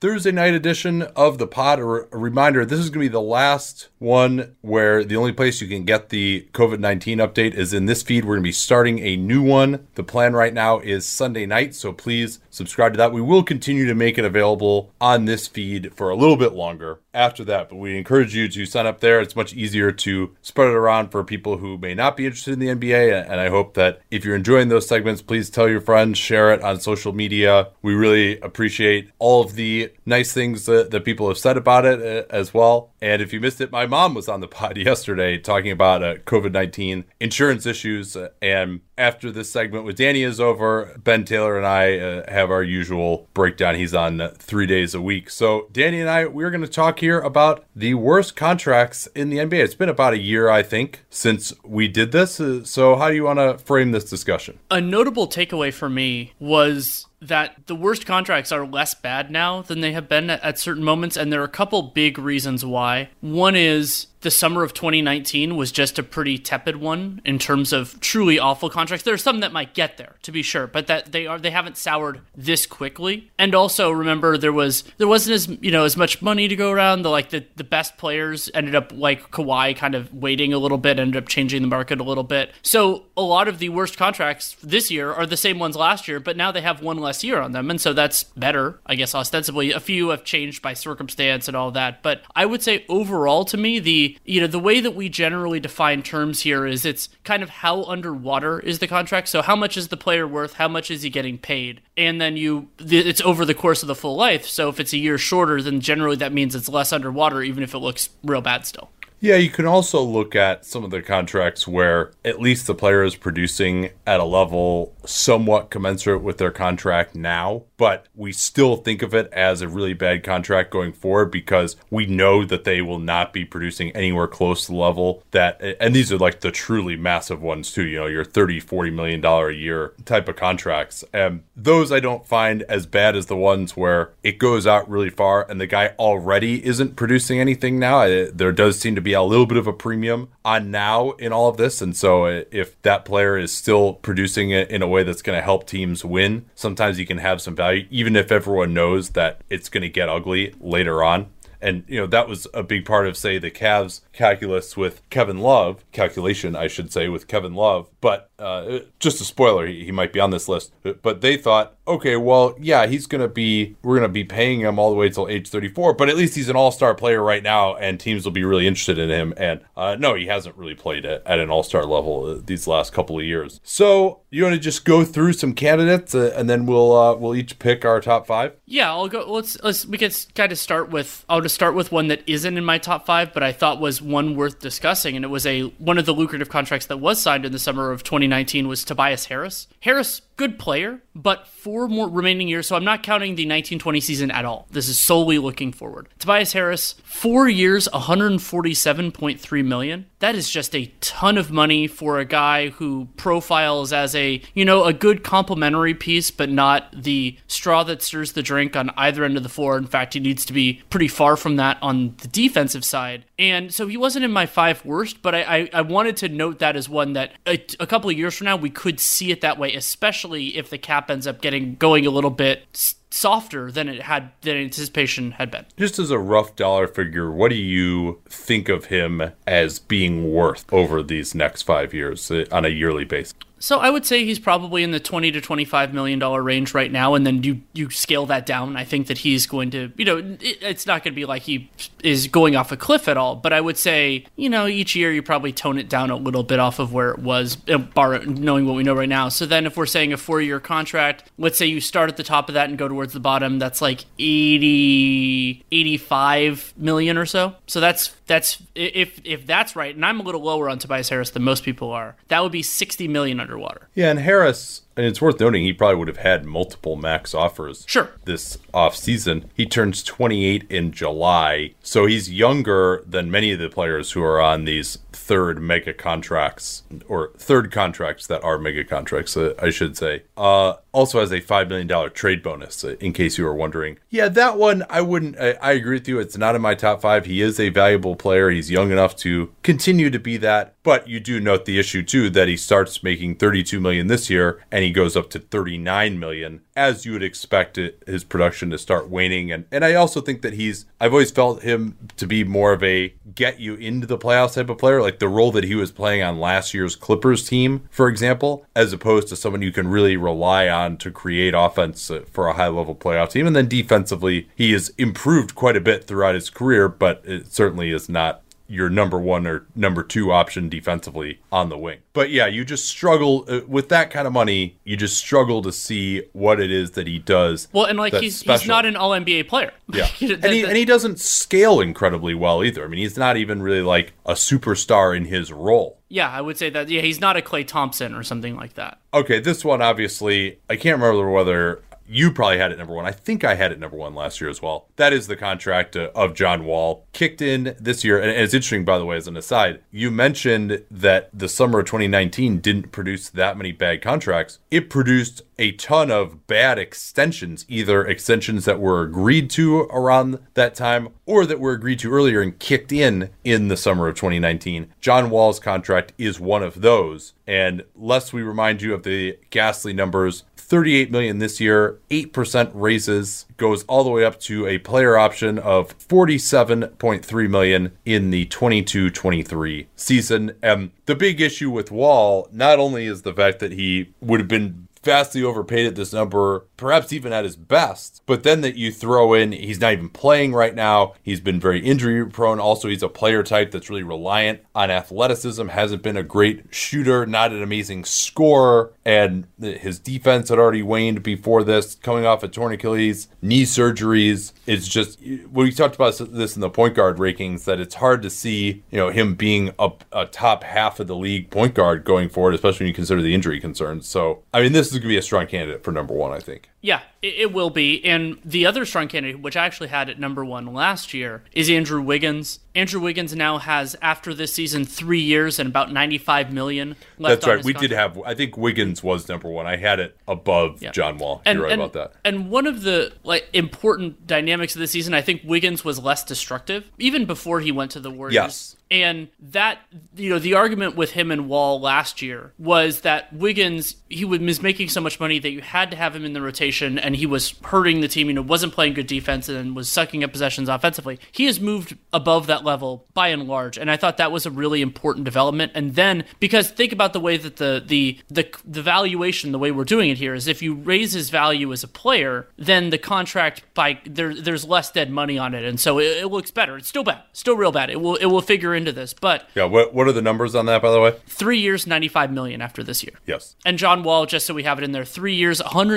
Thursday night edition of the pod. A, re- a reminder this is going to be the last one where the only place you can get the COVID 19 update is in this feed. We're going to be starting a new one. The plan right now is Sunday night, so please subscribe to that. We will continue to make it available on this feed for a little bit longer after that, but we encourage you to sign up there. It's much easier to spread it around for people who may not be interested in the NBA. And I hope that if you're enjoying those segments, please tell your friends, share it on social media. We really appreciate all of the nice things that, that people have said about it uh, as well. And if you missed it, my mom was on the pod yesterday talking about uh, COVID 19 insurance issues. And after this segment with Danny is over, Ben Taylor and I uh, have our usual breakdown. He's on uh, three days a week. So, Danny and I, we're going to talk here about the worst contracts in the NBA. It's been about a year, I think, since we did this. Uh, so, how do you want to frame this discussion? A notable takeaway for me was that the worst contracts are less bad now than they have been at, certain moments, and there are a couple big reasons why. One is the summer of 2019 was just a pretty tepid one in terms of truly awful contracts. There are some that might get there, to be sure, but that they are they haven't soured this quickly. And also remember there was there wasn't as you know as much money to go around. The like the, the best players ended up like Kawhi kind of waiting a little bit, ended up changing the market a little bit. So a lot of the worst contracts this year are the same ones last year, but now they have one less year on them, and so that's better, I guess. Ostensibly, a few have changed by circumstance and all that, but I would say overall to me the you know the way that we generally define terms here is it's kind of how underwater is the contract. So how much is the player worth? How much is he getting paid? And then you it's over the course of the full life. So if it's a year shorter then generally that means it's less underwater even if it looks real bad still. Yeah, you can also look at some of the contracts where at least the player is producing at a level somewhat commensurate with their contract now, but we still think of it as a really bad contract going forward because we know that they will not be producing anywhere close to the level that, and these are like the truly massive ones too, you know, your 30, 40 million dollar a year type of contracts. And those I don't find as bad as the ones where it goes out really far and the guy already isn't producing anything now. There does seem to be a little bit of a premium on now in all of this. And so if that player is still producing it in a way that's going to help teams win, sometimes you can have some value, even if everyone knows that it's going to get ugly later on. And, you know, that was a big part of, say, the Cavs calculus with Kevin Love, calculation, I should say, with Kevin Love. But uh, just a spoiler, he, he might be on this list. But they thought, okay, well, yeah, he's going to be, we're going to be paying him all the way till age 34, but at least he's an all star player right now, and teams will be really interested in him. And uh, no, he hasn't really played at, at an all star level uh, these last couple of years. So you want to just go through some candidates, uh, and then we'll uh, we'll each pick our top five. Yeah, I'll go. Let's let's we can kind of start with. I'll just start with one that isn't in my top five, but I thought was one worth discussing, and it was a one of the lucrative contracts that was signed in the summer of 2019 was Tobias Harris. Harris good player, but four more remaining years. So I'm not counting the 1920 season at all. This is solely looking forward. Tobias Harris, four years, 147.3 million. That is just a ton of money for a guy who profiles as a, you know, a good complementary piece, but not the straw that stirs the drink on either end of the floor. In fact, he needs to be pretty far from that on the defensive side. And so he wasn't in my five worst, but I, I, I wanted to note that as one that a, a couple of years from now we could see it that way, especially especially if the cap ends up getting going a little bit softer than it had than anticipation had been. Just as a rough dollar figure, what do you think of him as being worth over these next five years uh, on a yearly basis? So I would say he's probably in the 20 to 25 million dollar range right now and then you you scale that down. I think that he's going to, you know, it, it's not going to be like he is going off a cliff at all, but I would say, you know, each year you probably tone it down a little bit off of where it was bar knowing what we know right now. So then if we're saying a 4-year contract, let's say you start at the top of that and go towards the bottom, that's like 80 85 million or so. So that's that's if if that's right, and I'm a little lower on Tobias Harris than most people are. That would be 60 million underwater. Yeah, and Harris and it's worth noting he probably would have had multiple max offers sure. this off season. He turns 28 in July, so he's younger than many of the players who are on these third mega contracts or third contracts that are mega contracts, uh, I should say. Uh, also has a $5 million trade bonus, uh, in case you were wondering. Yeah, that one, I wouldn't, I, I agree with you. It's not in my top five. He is a valuable player. He's young enough to continue to be that. But you do note the issue, too, that he starts making 32 million this year and he goes up to 39 million as you would expect it, his production to start waning. And, and I also think that he's, I've always felt him to be more of a get you into the playoffs type of player, like the role that he was playing on last year's Clippers team, for example, as opposed to someone you can really rely on to create offense for a high level playoff team. And then defensively, he has improved quite a bit throughout his career, but it certainly is not your number one or number two option defensively on the wing. But yeah, you just struggle uh, with that kind of money. You just struggle to see what it is that he does. Well, and like he's special. he's not an All NBA player. Yeah, that, and he and he doesn't scale incredibly well either. I mean, he's not even really like a superstar in his role. Yeah, I would say that. Yeah, he's not a Klay Thompson or something like that. Okay, this one obviously I can't remember whether you probably had it number one. I think I had it number one last year as well. That is the contract uh, of John Wall. Kicked in this year. And it's interesting, by the way, as an aside, you mentioned that the summer of 2019 didn't produce that many bad contracts. It produced a ton of bad extensions, either extensions that were agreed to around that time or that were agreed to earlier and kicked in in the summer of 2019. John Wall's contract is one of those. And lest we remind you of the ghastly numbers 38 million this year, 8% raises, goes all the way up to a player option of 47.3 million in the 22-23 season. And the big issue with Wall not only is the fact that he would have been vastly overpaid at this number, perhaps even at his best. But then that you throw in, he's not even playing right now. He's been very injury prone. Also, he's a player type that's really reliant on athleticism, hasn't been a great shooter, not an amazing scorer. And his defense had already waned before this, coming off a torn Achilles, knee surgeries. It's just, we talked about this in the point guard rankings, that it's hard to see, you know, him being a, a top half of the league point guard going forward, especially when you consider the injury concerns. So, I mean, this is going to be a strong candidate for number one, I think. Yeah, it, it, will be. And the other strong candidate, which I actually had at number one last year, is Andrew Wiggins. Andrew Wiggins now has, after this season, three years and about 95 million left. That's right. We contract. did have, I think Wiggins was number one. I had it above yeah. John Wall. And, You're right and, about that. And one of the like important dynamics of the season, I think Wiggins was less destructive, even before he went to the Warriors. Yes. And that, you know, the argument with him and Wall last year was that Wiggins, he was making so much money that you had to have him in the rotation and he was hurting the team, you know, wasn't playing good defense and was sucking up possessions offensively. He has moved above that level by and large. And I thought that was a really important development. And then, because think about the way that the, the, the, the valuation, the way we're doing it here is if you raise his value as a player, then the contract by, there, there's less dead money on it. And so it, it looks better. It's still bad, still real bad. It will, it will figure into this. But yeah, what what are the numbers on that by the way? Three years, ninety five million after this year. Yes. And John Wall, just so we have it in there, three years, one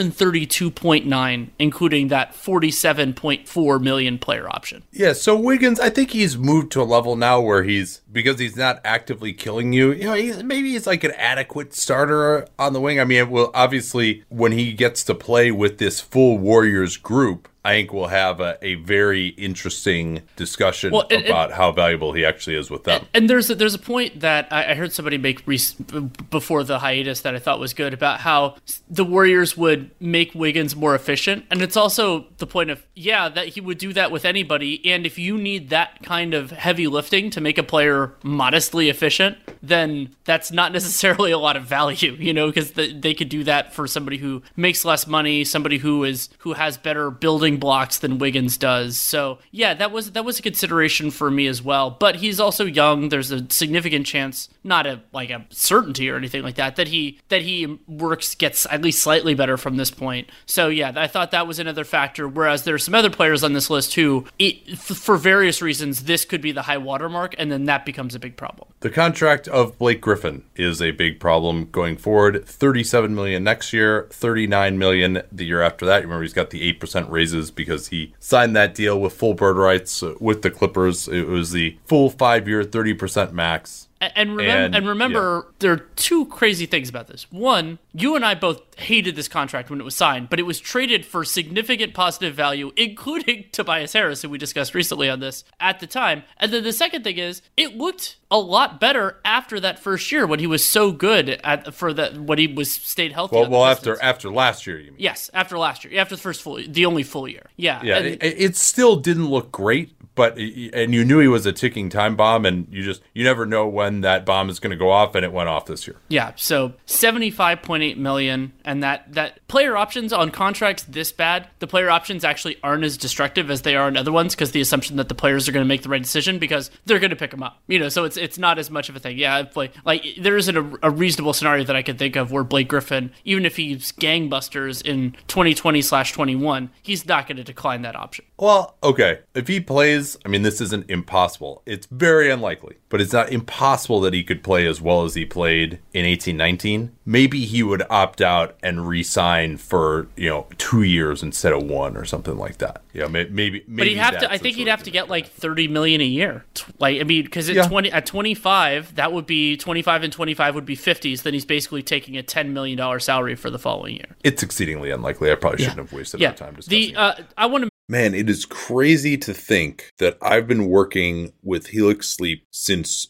two point nine, including that forty seven point four million player option. Yeah. So Wiggins, I think he's moved to a level now where he's because he's not actively killing you. You know, he's, maybe he's like an adequate starter on the wing. I mean, well, obviously when he gets to play with this full Warriors group I think we'll have a, a very interesting discussion Well, and- about how valuable he actually is with them. And there's a, there's a point that I, I heard somebody make re- before the hiatus that I thought was good about how the Warriors would make Wiggins more efficient, and it's also the point of yeah that he would do that with anybody. And if you need that kind of heavy lifting to make a player modestly efficient, then that's not necessarily a lot of value, you know, because the, they could do that for somebody who makes less money, somebody who is who has better building blocks than Wiggins does. So yeah, that was that was a consideration for me as well. But he's also young. There's a significant chance, not a like a certainty or anything like that, that he that he works gets at least slightly better from this point. So yeah, I thought that was another factor. Whereas there are some other players on this list who, it, for various reasons, this could be the high watermark, and then that becomes a big problem. The contract of Blake Griffin is a big problem going forward. 37 million next year, 39 million the year after that. You remember he's got the 8% raises because he signed that deal with full bird rights uh, with the Clippers. It was the full 5-year 30% max. And, remem- And, and, remember, there are two crazy things about this. One, you and I both hated this contract when it was signed, but it was traded for significant positive value, including Tobias Harris, who we discussed recently on this at the time. And then the second thing is, it looked a lot better after that first year when he was so good at for that when he was stayed healthy. Well, well after after last year, you mean? yes, after last year, after the first full, the only full year. Yeah, Yeah, and- it, it still didn't look great, but and you knew he was a ticking time bomb, and you just you never know when that bomb is going to go off, and it went off this year. Yeah, so 75.8 million and that that player options on contracts this bad, the player options actually aren't as destructive as they are in other ones because the assumption that the players are going to make the right decision because they're going to pick them up. You know, so it's it's not as much of a thing. Yeah, like like there isn't a, a reasonable scenario that I could think of where Blake Griffin, even if he's gangbusters in 2020 slash 21, he's not going to decline that option. Well, okay. If he plays, I mean, this isn't impossible. It's very unlikely, but it's not impossible that he could play as well as he played in eighteen nineteen. Maybe he would opt out and re-sign for you know two years instead of one or something like that. Yeah, may- maybe. maybe But he'd have to. I think he'd have to get like thirty million a year. Like I mean, because at Yeah. twenty at twenty five, that would be twenty five and twenty five would be fifties. Then he's basically taking a ten million dollar salary for the following year. It's exceedingly unlikely. I probably shouldn't have wasted Yeah. our time discussing. The it. uh, I want to Man, it is crazy to think that I've been working with Helix Sleep since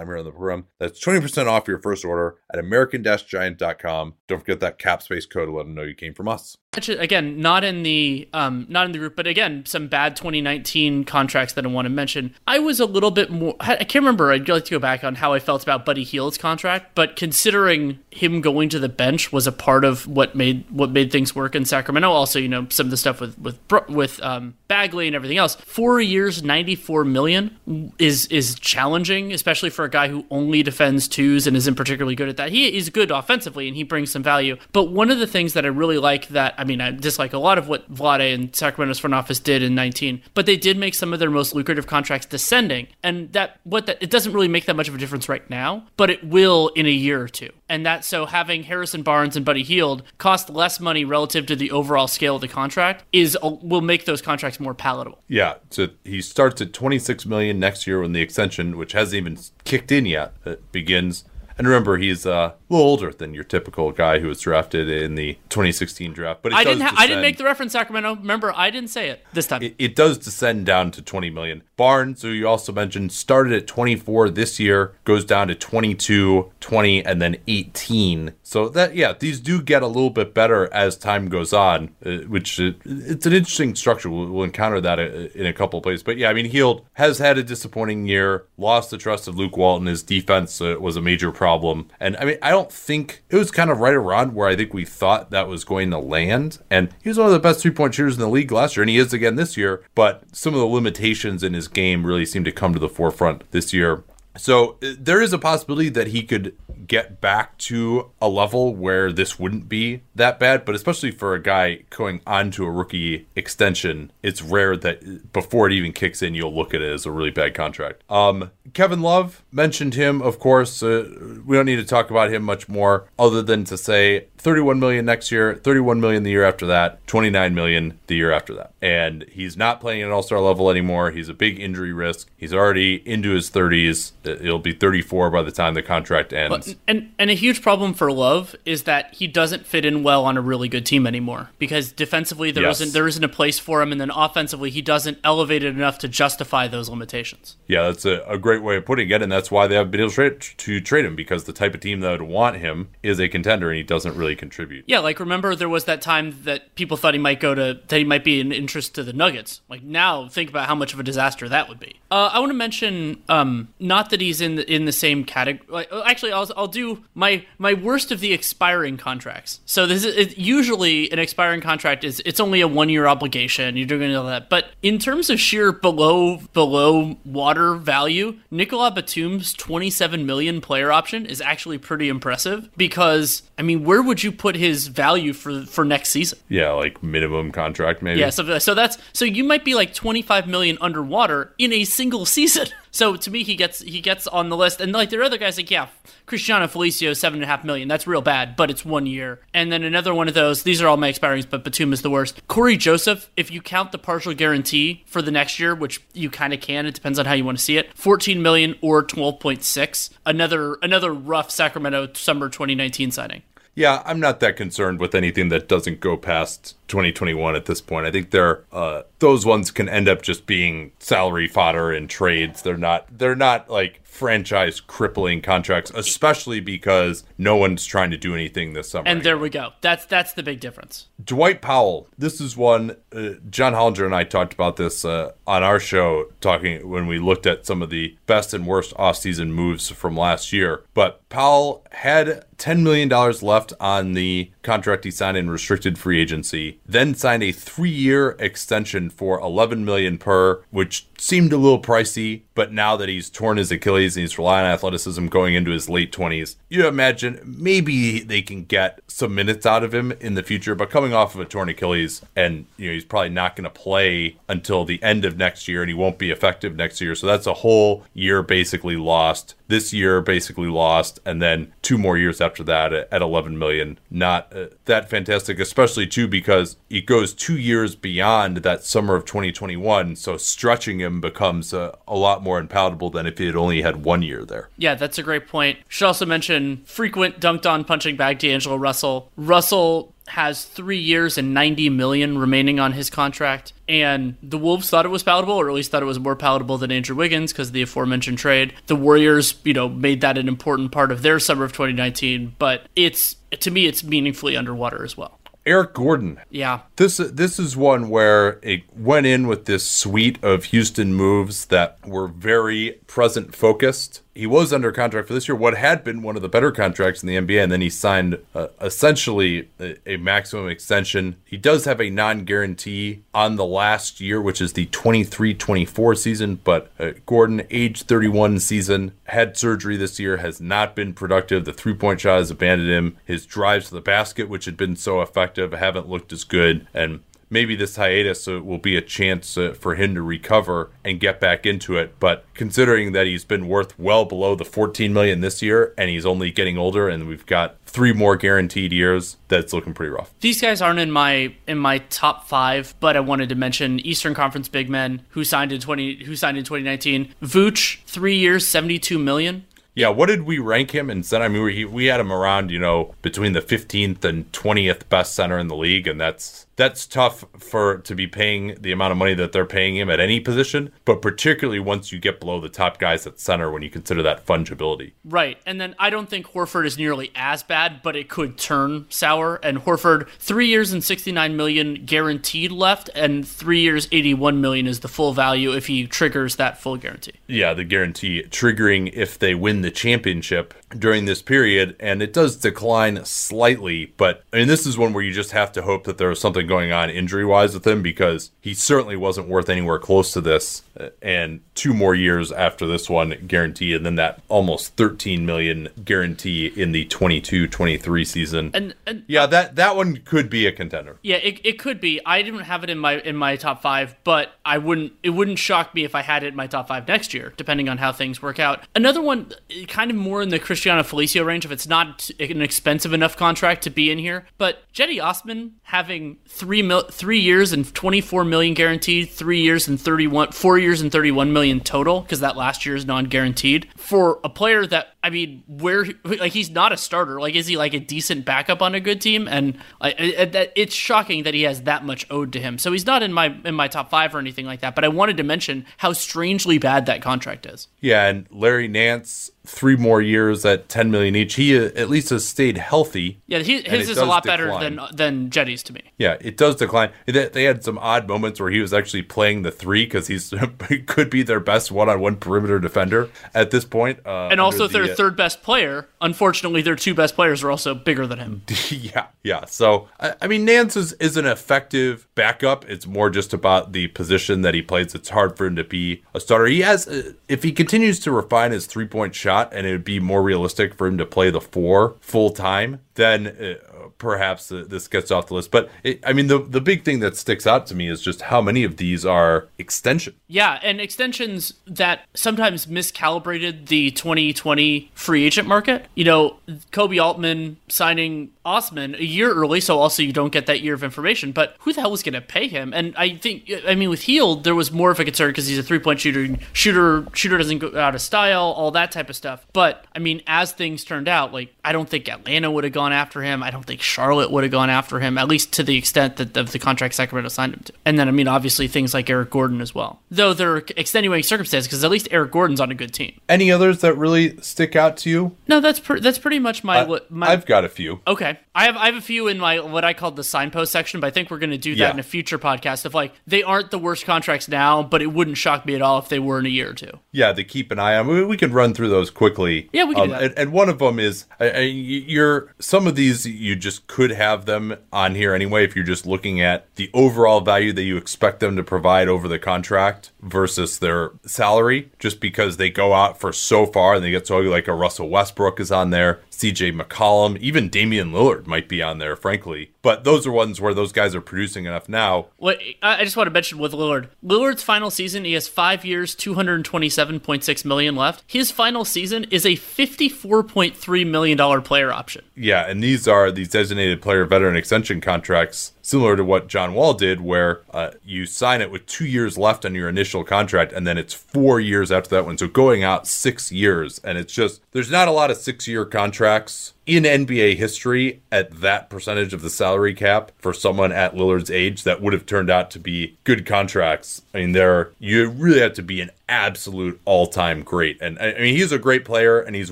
time here on the program. That's 20% off your first order at american-giant.com. Don't forget that cap space code to let them know you came from us again not in the um not in the group but again some bad 2019 contracts that i want to mention i was a little bit more i can't remember i'd like to go back on how i felt about buddy Hield's contract but considering him going to the bench was a part of what made what made things work in sacramento also you know some of the stuff with with with um bagley and everything else four years 94 million is is challenging especially for a guy who only defends twos and isn't particularly good at that he is good offensively and he brings some value but one of the things that i really like that I mean, I dislike a lot of what Vlade and Sacramento's front office did in 19, but they did make some of their most lucrative contracts descending. And that, what that, it doesn't really make that much of a difference right now, but it will in a year or two. And that, so having Harrison Barnes and Buddy Hield cost less money relative to the overall scale of the contract is, will make those contracts more palatable. Yeah. So he starts at 26 million next year when the extension, which hasn't even kicked in yet, begins. And remember, he's uh, a little older than your typical guy who was drafted in the 2016 draft. But I didn't. Ha- I didn't make the reference, Sacramento. Remember, I didn't say it this time. It, it, does descend down to 20 million. Barnes, who you also mentioned, started at 24 this year, goes down to 22, 20, and then 18. So that yeah, these do get a little bit better as time goes on, uh, which uh, it's an interesting structure. We'll, we'll encounter that in a couple of places. But yeah, I mean, Hield has had a disappointing year, lost the trust of Luke Walton. His defense uh, was a major problem. And I mean, I don't think it was kind of right around where I think we thought that was going to land. And he was one of the best three point shooters in the league last year, and he is again this year. But some of the limitations in his game really seem to come to the forefront this year. So uh, there is a possibility that he could get back to a level where this wouldn't be that bad, but especially for a guy going onto a rookie extension, it's rare that before it even kicks in, you'll look at it as a really bad contract. Um, Kevin Love mentioned him, of course. Uh, we don't need to talk about him much more, other than to say 31 million next year, 31 million the year after that, 29 million the year after that. And he's not playing at an all-star level anymore. He's a big injury risk. He's already into his 30s. He'll be 34 by the time the contract ends. But, and and a huge problem for Love is that he doesn't fit in well on a really good team anymore because defensively there yes. not there isn't a place for him and then offensively he doesn't elevate it enough to justify those limitations. Yeah, that's a, a great way of putting it and that's why they have been able to trade, to trade him because the type of team that would want him is a contender and he doesn't really contribute. Yeah, like remember there was that time that people thought he might go to that he might be an interest to the Nuggets. Like now think about how much of a disaster that would be. Uh, I want to mention um, not that he's in the, in the same category. Actually, I'll I'll do my my worst of the expiring contracts. So this is it, usually an expiring contract is it's only a one year obligation. You're doing all that, but in terms of sheer below below water value, Nicolas Batum's 27 million player option is actually pretty impressive because I mean, where would you put his value for for next season? Yeah, like minimum contract maybe. Yeah, so so that's so you might be like 25 million underwater in a single season. So to me, he gets he gets on the list, and like there are other guys like yeah, Cristiano Felicio seven and a half million. That's real bad, but it's one year. And then another one of those. These are all my expirings, but Batum is the worst. Cory Joseph, if you count the partial guarantee for the next year, which you kind of can, it depends on how you want to see it. Fourteen million or twelve point six. Another another rough Sacramento summer 2019 signing. yeah, I'm not that concerned with anything that doesn't go past 2021 at this point. I think they're uh, those ones can end up just being salary fodder in trades. They're not they're not like franchise crippling contracts, especially because no one's trying to do anything this summer. And there we go. That's that's the big difference. Dwight Powell. This is one. Uh, John Hollinger and I talked about this uh, on our show, talking when we looked at some of the best and worst offseason moves from last year. But Powell had $10 million left on the contract he signed in restricted free agency, then signed a three year extension for 11 million per, which seemed a little pricey, but now that he's torn his Achilles and he's relying on athleticism going into his late 20s, you imagine maybe they can get some minutes out of him in the future. But coming off of a torn Achilles, and you know he's probably not going to play until the end of next year, and he won't be effective next year. So that's a whole year basically lost. This year basically lost, and then two more years after that at 11 million. Not uh, that fantastic, especially too because it goes two years beyond that summer of 2021. So stretching him becomes a lot more unpalatable than if he had only had one year there. Yeah, that's a great point. Should also mention frequent dunked on punching bag D'Angelo Russell. Russell has three years and 90 million remaining on his contract. And the Wolves thought it was palatable, or at least thought it was more palatable than Andrew Wiggins because of the aforementioned trade. The Warriors, you know, made that an important part of their summer of 2019, but it's to me, it's meaningfully underwater as well. Eric Gordon. Yeah. This this is one where it went in with this suite of Houston moves that were very present focused he was under contract for this year, what had been one of the better contracts in the NBA, and then he signed uh, essentially a, a, maximum extension. He does have a non guarantee on the last year, which is the 23 24 season, but uh, Gordon, age 31 season, had surgery this year, has not been productive. The three point shot has abandoned him. His drives to the basket, which had been so effective, haven't looked as good. And maybe this hiatus uh, will be a chance uh, for him to recover and get back into it. But considering that he's been worth well below the 14 million this year, and he's only getting older, and we've got three more guaranteed years, that's looking pretty rough. These guys aren't in my in my top five, but I wanted to mention Eastern Conference big men who signed in 20 who signed in 2019. Vooch, three years, 72 million. Yeah, what did we rank him in center? I mean, we, we had him around, you know, between the 15th and 20th best center in the league, and that's that's tough for to be paying the amount of money that they're paying him at any position, but particularly once you get below the top guys at center when you consider that fungibility. Right. And then I don't think Horford is nearly as bad, but it could turn sour. And Horford, three years and 69 million guaranteed left, and three years, 81 million is the full value if he triggers that full guarantee. Yeah, the guarantee triggering if they win the championship during this period, and it does decline slightly, but I mean, this is one where you just have to hope that there is something going on injury wise with him because he certainly wasn't worth anywhere close to this. Uh, and two more years after this one guarantee, and then that almost 13 million guarantee in the 22 23 season. And, and yeah, that that one could be a contender. Yeah, it, it could be. I didn't have it in my in my top five, but I wouldn't. It wouldn't shock me if I had it in my top five next year, depending on how things work out. Another one, uh, kind of more in the Cristiano Felicio range, if it's not an expensive enough contract to be in here. But Cedi Osman having three mil, three years and 24 million guaranteed, three years and 31, four years and 31 million total, because that last year is non-guaranteed for a player that I mean, where like he's not a starter. Like, is he like a decent backup on a good team? And it, it's shocking that he has that much owed to him. So he's not in my in my top five or anything like that. But I wanted to mention how strangely bad that contract is. Yeah, and Larry Nance three more years at 10 million each. He uh, at least has stayed healthy. Yeah, he, his is a lot decline. better than than Cedi's to me. Yeah, it does decline. They had some odd moments where he was actually playing the three because he's he could be their best one-on-one perimeter defender at this point. Uh, and also the, their uh, third best player. Unfortunately, their two best players are also bigger than him. yeah, yeah. So I, I mean, Nance is, is an effective backup. It's more just about the position that he plays. It's hard for him to be a starter. He has, uh, if he continues to refine his three-point shot, and it would be more realistic for him to play the four full time, then uh, perhaps this gets off the list. But it, I mean, the the big thing that sticks out to me is just how many of these are extension. Yeah, and extensions that sometimes miscalibrated the 2020 free agent market. You know, Koby Altman signing Osman a year early, so also you don't get that year of information. But who the hell was going to pay him? And I think, I mean, with Hield, there was more of a concern because he's a three point shooter. Shooter shooter doesn't go out of style, all that type of stuff. But I mean, as things turned out, like I don't think Atlanta would have gone after him. I don't think Charlotte would have gone after him, at least to the extent that of the contract Sacramento signed him to. And then I mean, obviously things like Eric Gordon as well, though they're extenuating circumstances because at least Eric Gordon's on a good team. Any others that really stick out to you? No, that's per- that's pretty much my my. I've got a few. Okay, I have I have a few in my what I call the signpost section, but I think we're going to do that Yeah. in a future podcast. Of like they aren't the worst contracts now, but it wouldn't shock me at all if they were in a year or two. Yeah, to keep an eye on. We, we can run through those quickly. Yeah, we can Um. And, and one of them is, I, I, you're some of these you just could have them on here anyway if you're just looking at the overall value that you expect them to provide over the contract versus their salary, just because they go out for so far and they get so like a Russell Westbrook is on there, C.J. McCollum, even Damian Lillard might be on there, frankly. But those are ones where those guys are producing enough now. What I just want to mention with Lillard, Lillard's final season, he has five years, two hundred twenty-seven point six million left. His final season is a fifty-four point three million dollar player option. Yeah, and these are these designated player veteran extension contracts, similar to what John Wall did, where uh, you sign it with two years left on your initial contract, and then it's four years after that one. So going out six years, and it's just there's not a lot of six year contracts in NBA history at that percentage of the salary cap for someone at Lillard's age that would have turned out to be good contracts. I mean, there you really have to be an absolute all-time great, and I mean he's a great player and he's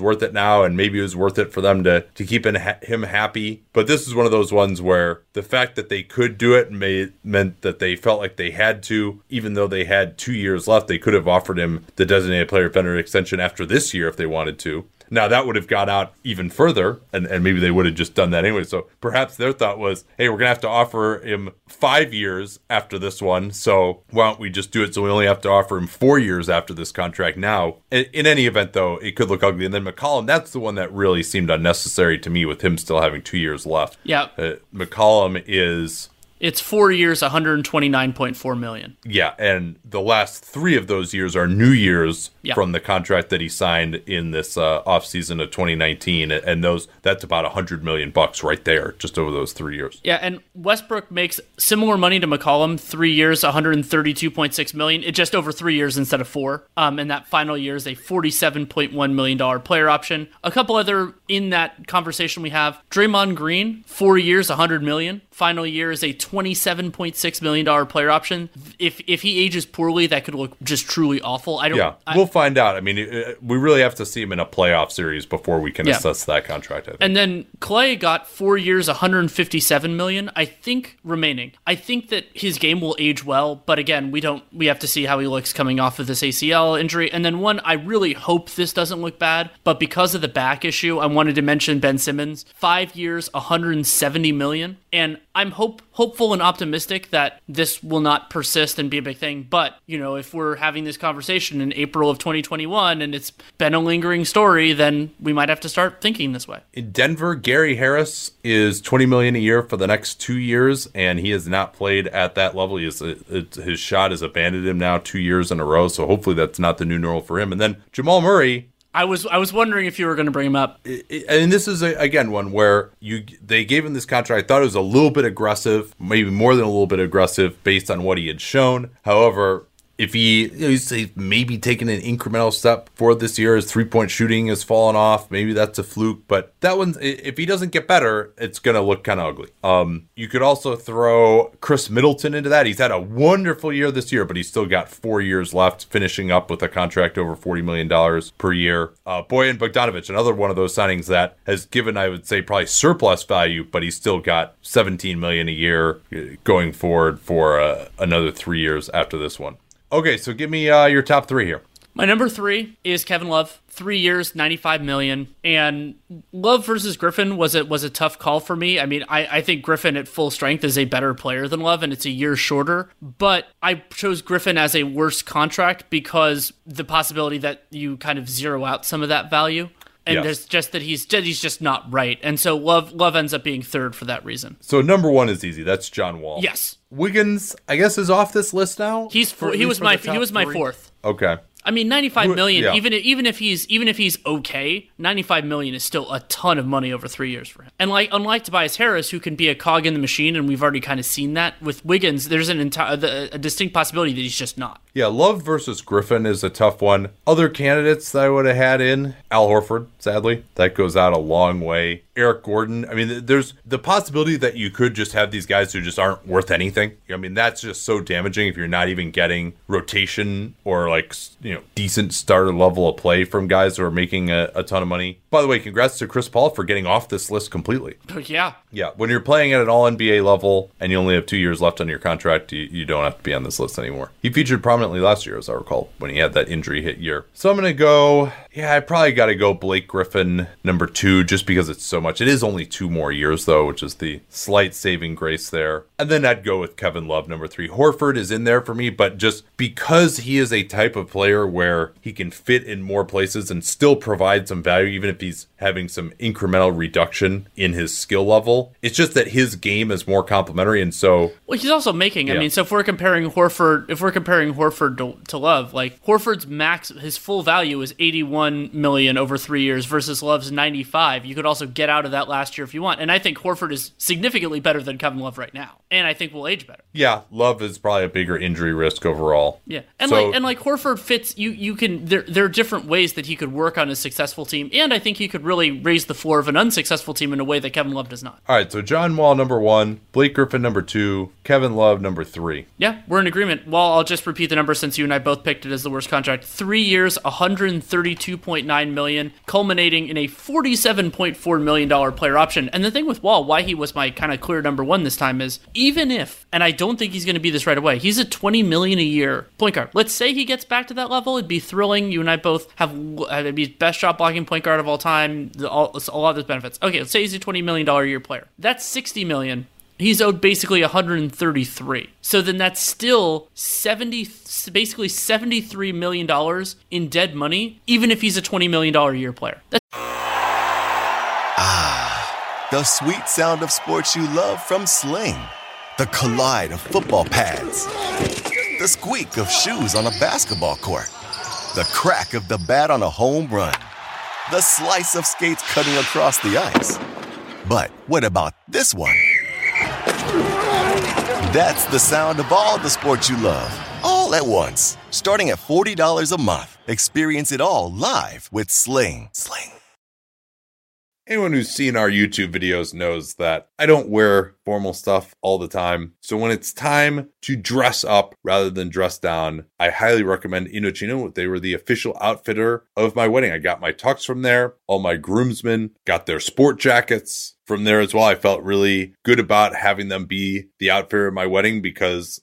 worth it now, and maybe it was worth it for them to to keep in, him happy. But this is one of those ones where the fact that they could do it made meant that they felt like they had to, even though they had two years left, they could have offered him the designated player veteran extension after this year if they wanted to. Now that would have gone out even further, and, and maybe they would have just done that anyway. So perhaps their thought was, hey, we're gonna have to offer him five years after this one. So why don't we just do it so we only have to offer him four years after this contract now? In, in any event, though, it could look ugly. And then McCollum, that's the one that really seemed unnecessary to me with him still having two years left. Yeah. Uh, McCollum is It's four years, one hundred twenty-nine point four million. yeah, and the last three of those years are new years Yeah. from the contract that he signed in this uh, offseason of 2019, and those that's about a hundred million bucks right there, just over those three years. Yeah, and Westbrook makes similar money to McCollum, three years, 132.6 million. It just over three years instead of four. Um, and that final year is a 47.1 million dollar player option. A couple other in that conversation we have: Draymond Green, four years, 100 million. Final year is a 27.6 million dollar player option. If if he ages poorly, that could look just truly awful. I don't. Yeah, I- we'll find out. I mean, uh, we really have to see him in a playoff series before we can Yeah. assess that contract. I think. And then Klay got four years, 157 million, I think, remaining. I think that his game will age well, but again, we don't. We have to see how he looks coming off of this ACL injury. And then one, I really hope this doesn't look bad, but because of the back issue, I wanted to mention Ben Simmons, five years, 170 million, and I'm hope hopeful and optimistic that this will not persist and be a big thing. But you know, if we're having this conversation in April of 2021 and it's been a lingering story, then we might have to start thinking this way. in Denver, Gary Harris is 20 million a year for the next two years, and he has not played at that level. He is, uh, it, his shot has abandoned him now two years in a row. So hopefully that's not the new normal for him. And then Jamal Murray, I was I was wondering if you were going to bring him up. and this is a, again one where you they gave him this contract. I thought it was a little bit aggressive, maybe more than a little bit aggressive based on what he had shown. However, if he he's maybe taking an incremental step forward this year, his three point shooting has fallen off. Maybe that's a fluke, but that one's i- if he doesn't get better, it's gonna look kind of ugly. Um, you could also throw Khris Middleton into that. He's had a wonderful year this year, but he's still got four years left, finishing up with a contract over forty million dollars per year. Uh, Bojan Bogdanovic, another one of those signings that has given, I would say, probably surplus value, but he's still got seventeen million a year uh, going forward for uh, another three years after this one. Okay, so give me uh, your top three here. My number three is Kevin Love. Three years, ninety-five million, and Love versus Griffin was a was a tough call for me. I mean, I, I think Griffin at full strength is a better player than Love, and it's a year shorter. But I chose Griffin as a worse contract because the possibility that you kind of zero out some of that value, and Yes. there's just that he's he's just not right, and so Love Love ends up being third for that reason. So number one is easy. That's John Wall. Yes, Wiggins, I guess, is off this list now. he's For- he was my he was my three? fourth. Okay. I mean, ninety-five million. yeah. Even even if he's even if he's okay, ninety-five million is still a ton of money over three years for him. And like unlike Tobias Harris, who can be a cog in the machine, and we've already kind of seen that with Wiggins. There's an entire a distinct possibility that he's just not. Yeah, Love versus Griffin is a tough one. Other candidates that I would have had in Al Horford, sadly, that goes out a long way. Eric Gordon. I mean, there's the possibility that you could just have these guys who just aren't worth anything. I mean, that's just so damaging if you're not even getting rotation or like you know decent starter level of play from guys who are making a, a ton of money. By the way, congrats to Chris Paul for getting off this list completely. Yeah, Yeah, when you're playing at an All NBA level and you only have two years left on your contract, you, you don't have to be on this list anymore. He featured prominently last year, as I recall, when he had that injury hit year. So I'm gonna go. Yeah, I probably got to go Blake Griffin number two, just because it's so much. It is only two more years though, which is the slight saving grace there. And then I'd go with Kevin Love number three. Horford is in there for me, but just because he is a type of player where he can fit in more places and still provide some value, even if he's having some incremental reduction in his skill level. It's just that his game is more complementary, and so Well, he's also making. I mean, so if we're comparing Horford, if we're comparing Horford to, to Love, like Horford's max, his full value is eighty-one million over three years versus Love's ninety-five. You could also get out of that last year if you want, and I think Horford is significantly better than Kevin Love right now, and I think will age better. yeah, Love is probably a bigger injury risk overall. Yeah, and So- like and like Horford fits you. You can there there are different ways that he could work on a successful team, and I think he could really raise the floor of an unsuccessful team in a way that Kevin Love does not. All right, so John Wall number one, Blake Griffin number two, Kevin Love number three. Yeah, we're in agreement. Well, I'll just repeat the number since you and I both picked it as the worst contract. Three years, 132.9 million, culminating in a 47.4 million dollar player option. And the thing with Wall, why he was my kind of clear number one this time is even if, and I don't think he's going to be this right away, he's a 20 million a year point guard. Let's say he gets back to that level, it'd be thrilling. You and I both have, it'd be best shot blocking point guard of all time. All, a lot of those benefits. Okay, let's say he's a 20 million dollar a year player. That's 60 million he's owed basically 133 so then that's still 70 basically 73 million dollars in dead money even if he's a 20 million dollar year player that's ah, The sweet sound of sports you love from Sling. The collide of football pads. The squeak of shoes on a basketball court. The crack of the bat on a home run. The slice of skates cutting across the ice. But what about this one? That's the sound of all the sports you love, all at once. Starting at $40 a month. Experience it all live with Sling. Sling. Anyone who's seen our YouTube videos knows that I don't wear formal stuff all the time. So when it's time to dress up rather than dress down, I highly recommend Indochino. They were the official outfitter of my wedding. I got my tux from there. All my groomsmen got their sport jackets from there as well. I felt really good about having them be the outfitter of my wedding because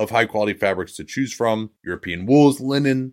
of high quality fabrics to choose from. European wools, linen,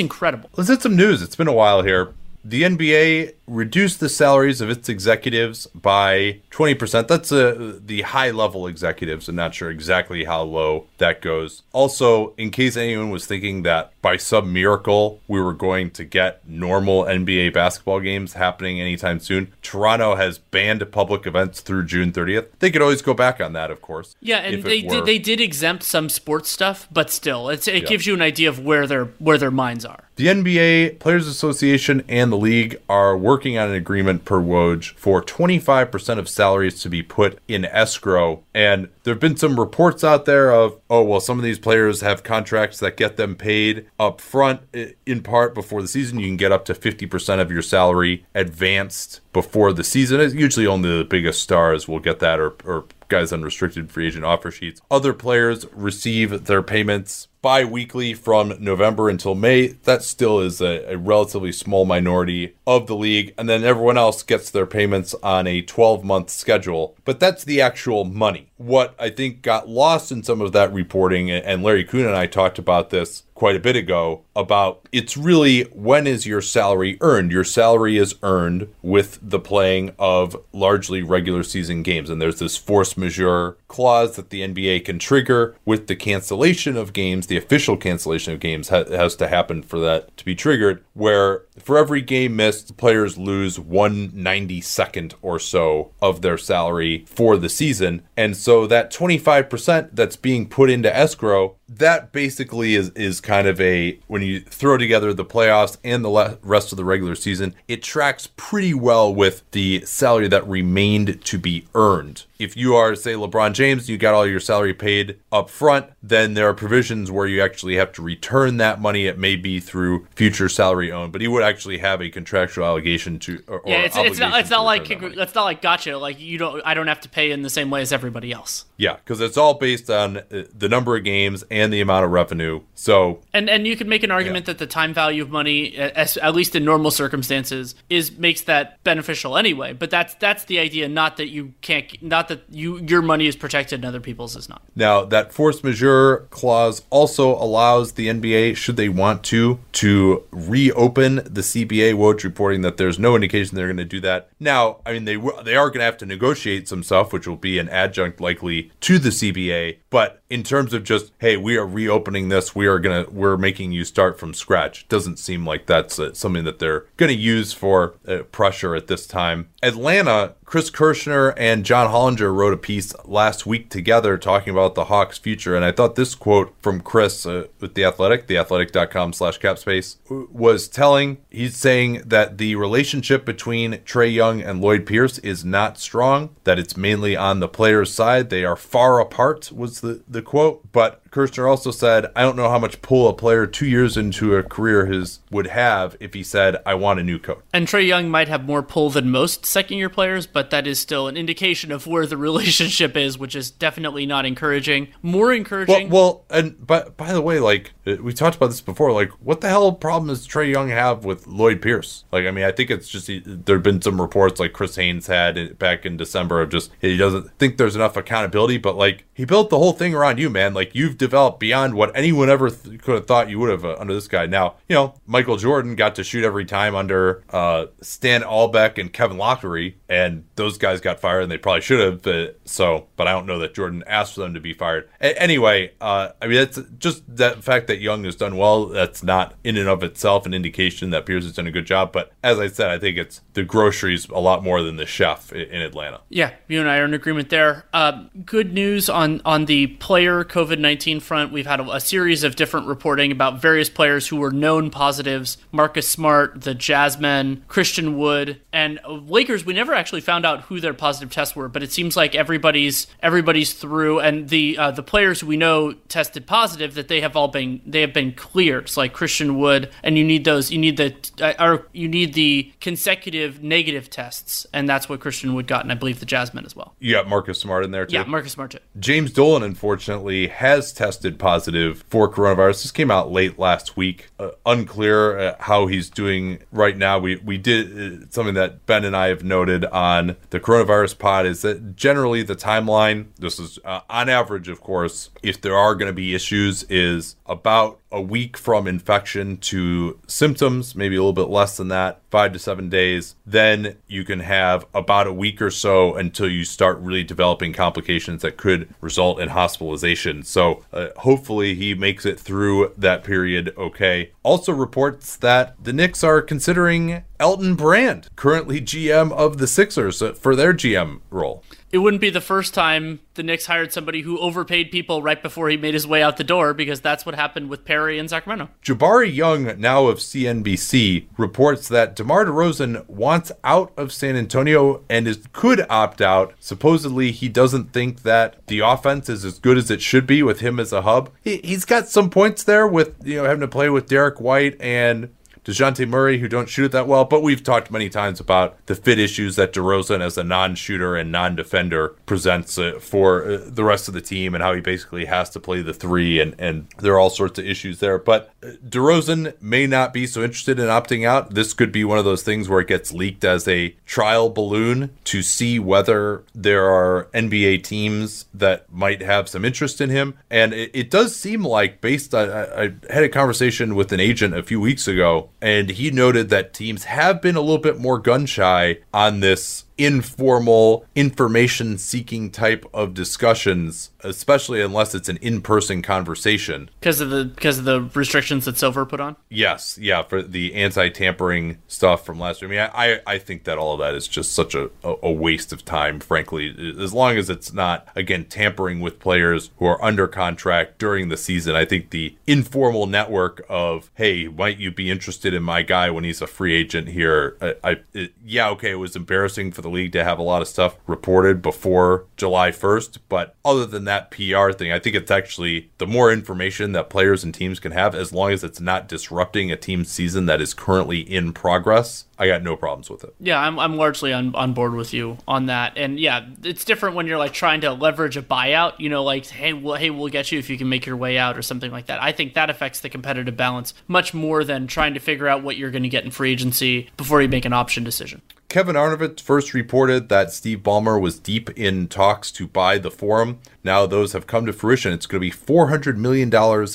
Incredible Let's hit some news. It's been a while here. The NBA reduced the salaries of its executives by 20%. That's uh, the high level executives. I'm not sure exactly how low that goes. Also, in case anyone was thinking that by some miracle we were going to get normal NBA basketball games happening anytime soon, Toronto has banned public events through June 30th. They could always go back on that, of course. yeah and they did they did exempt some sports stuff but still it's it Yeah. gives you an idea of where their where their minds are The NBA, Players Association, and the league are working on an agreement per Woj for 25% of salaries to be put in escrow. And there have been some reports out there of, oh, well, some of these players have contracts that get them paid up front in part before the season. You can get up to 50% of your salary advanced before the season. Usually only the biggest stars will get that or, or guys on restricted free agent offer sheets. Other players receive their payments bi-weekly from November until May. That still is a, a, relatively small minority of the league. And then everyone else gets their payments on a 12-month schedule. But that's the actual money. What I think got lost in some of that reporting, and Larry Kuhn and I talked about this quite a bit ago about it's really when is your salary earned? Your salary is earned with the playing of largely regular season games. And there's this force majeure clause that the NBA can trigger with the cancellation of games. The official cancellation of games ha- has to happen for that to be triggered, where for every game missed, players lose 192nd or so of their salary for the season. And so that 25% that's being put into escrow that basically is is kind of a when you throw together the playoffs and the le- rest of the regular season, it tracks pretty well with the salary that remained to be earned. If you are say LeBron James, you got all your salary paid up front, then there are provisions where you actually have to return that money. It may be through future salary owned, but he would actually have a contractual obligation to. Or, yeah, it's, it's not it's not like it's not like gotcha. Like you don't I don't have to pay in the same way as everybody else. Yeah, because it's all based on uh, the number of games and the amount of revenue. So and and you could make an argument yeah. that the time value of money, as, at least in normal circumstances, is makes that beneficial anyway. But that's that's the idea, not that you can't, not that you your money is protected and other people's is not. Now that force majeure clause also allows the NBA, should they want to, to reopen the CBA. Woj reporting that there's no indication they're going to do that. Now, I mean they they are going to have to negotiate some stuff, which will be an adjunct likely to the CBA. But in terms of just hey, we are reopening this, we are gonna we're making you start from scratch. Doesn't seem like that's uh, something that they're gonna use for uh, pressure at this time. Atlanta Chris Kirschner and John Hollinger wrote a piece last week together talking about the Hawks' future, and I thought this quote from Chris uh, with the Athletic, theathletic.com slash capspace, was telling. He's saying that the relationship between Trae Young and Lloyd Pierce is not strong, that it's mainly on the player's side. They are far apart, was the, the quote, but Kirschner also said, I don't know how much pull a player two years into a career his would have if he said, I want a new coach. And Trae Young might have more pull than most second year players, but that is still an indication of where the relationship is, which is definitely not encouraging. More encouraging. Well, well and but by the way, like uh, we talked about this before, like what the hell problem does Trae Young have with Lloyd Pierce? Like, I mean, I think it's just there have been some reports like Chris Haynes had back in December of just he doesn't think there's enough accountability, but like he built the whole thing around you, man. Like you've developed beyond what anyone ever th- could have thought you would have uh, under this guy. Now, you know, Michael Jordan got to shoot every time under uh, Stan Albeck and Kevin Loughery, and those guys got fired, and they probably should have. But, so, but I don't know that Jordan asked for them to be fired. A- anyway, uh, I mean, it's just that fact that Young has done well. That's not in and of itself an indication that Pierce has done a good job. But as I said, I think it's the groceries a lot more than the chef in, in Atlanta. Yeah, you and I are in agreement there. Uh, good news on on the player COVID nineteen front we've had a, a, series of different reporting about various players who were known positives Marcus Smart, the Jazzmen, Christian Wood, and Lakers. We never actually found out who their positive tests were, but it seems like everybody's everybody's through, and the uh, the players we know tested positive that they have all been they have been cleared. So like Christian Wood, and you need those you need the uh, or you need the consecutive negative tests, and that's what Christian Wood got, and I believe the Jazzmen as well. You got Marcus Smart in there too. Yeah, Marcus Smart too. James Dolan, unfortunately, has tested positive for coronavirus. This came out late last week. Uh, unclear uh, how he's doing right now. We we did uh, something that Ben and I have noted on the coronavirus pod is that generally the timeline. This is uh, on average, of course. If there are going to be issues, is about a week from infection to symptoms, maybe a little bit less than that, five to seven days. Then you can have about a week or so until you start really developing complications that could result in hospitalization. So uh, hopefully he makes it through that period okay. Also reports that the Knicks are considering Elton Brand, currently GM of the Sixers, uh, for their GM role it wouldn't be the first time the Knicks hired somebody who overpaid people right before he made his way out the door because that's what happened with Perry in Sacramento. Jabari Young, now of CNBC, reports that DeMar DeRozan wants out of San Antonio and is, could opt out. Supposedly, he doesn't think that the offense is as good as it should be with him as a hub. He, he's got some points there with you know having to play with Derrick White and Dejounte Murray, who don't shoot it that well, but we've talked many times about the fit issues that DeRozan as a non-shooter and non-defender presents uh, for uh, the rest of the team and how he basically has to play the three and, and there are all sorts of issues there. But uh, DeRozan may not be so interested in opting out. This could be one of those things where it gets leaked as a trial balloon to see whether there are NBA teams that might have some interest in him. And it, it does seem like based on, I, I had a conversation with an agent a few weeks ago and he noted that teams have been a little bit more gun shy on this informal information seeking type of discussions especially unless it's an in-person conversation. Because of the because of the restrictions that silver put on? Yes yeah for the anti-tampering stuff from last year. I mean i i think that all of that is just such a, a waste of time frankly. As long as it's not again tampering with players who are under contract during the season i think the informal network of hey might you be interested in my guy when he's a free agent here? I, I it, yeah okay it was embarrassing for the league to have a lot of stuff reported before July 1st. But other than that PR thing, I think it's actually the more information that players and teams can have, as long as it's not disrupting a team's season that is currently in progress. I got no problems with it. Yeah, I'm, I'm largely on, on board with you on that. And yeah, it's different when you're like trying to leverage a buyout, you know, like, hey, well, hey, we'll get you if you can make your way out or something like that. I think that affects the competitive balance much more than trying to figure out what you're going to get in free agency before you make an option decision. Kevin Arnovitz first reported that Steve Ballmer was deep in talks to buy the forum. Now those have come to fruition. It's going to be $400 million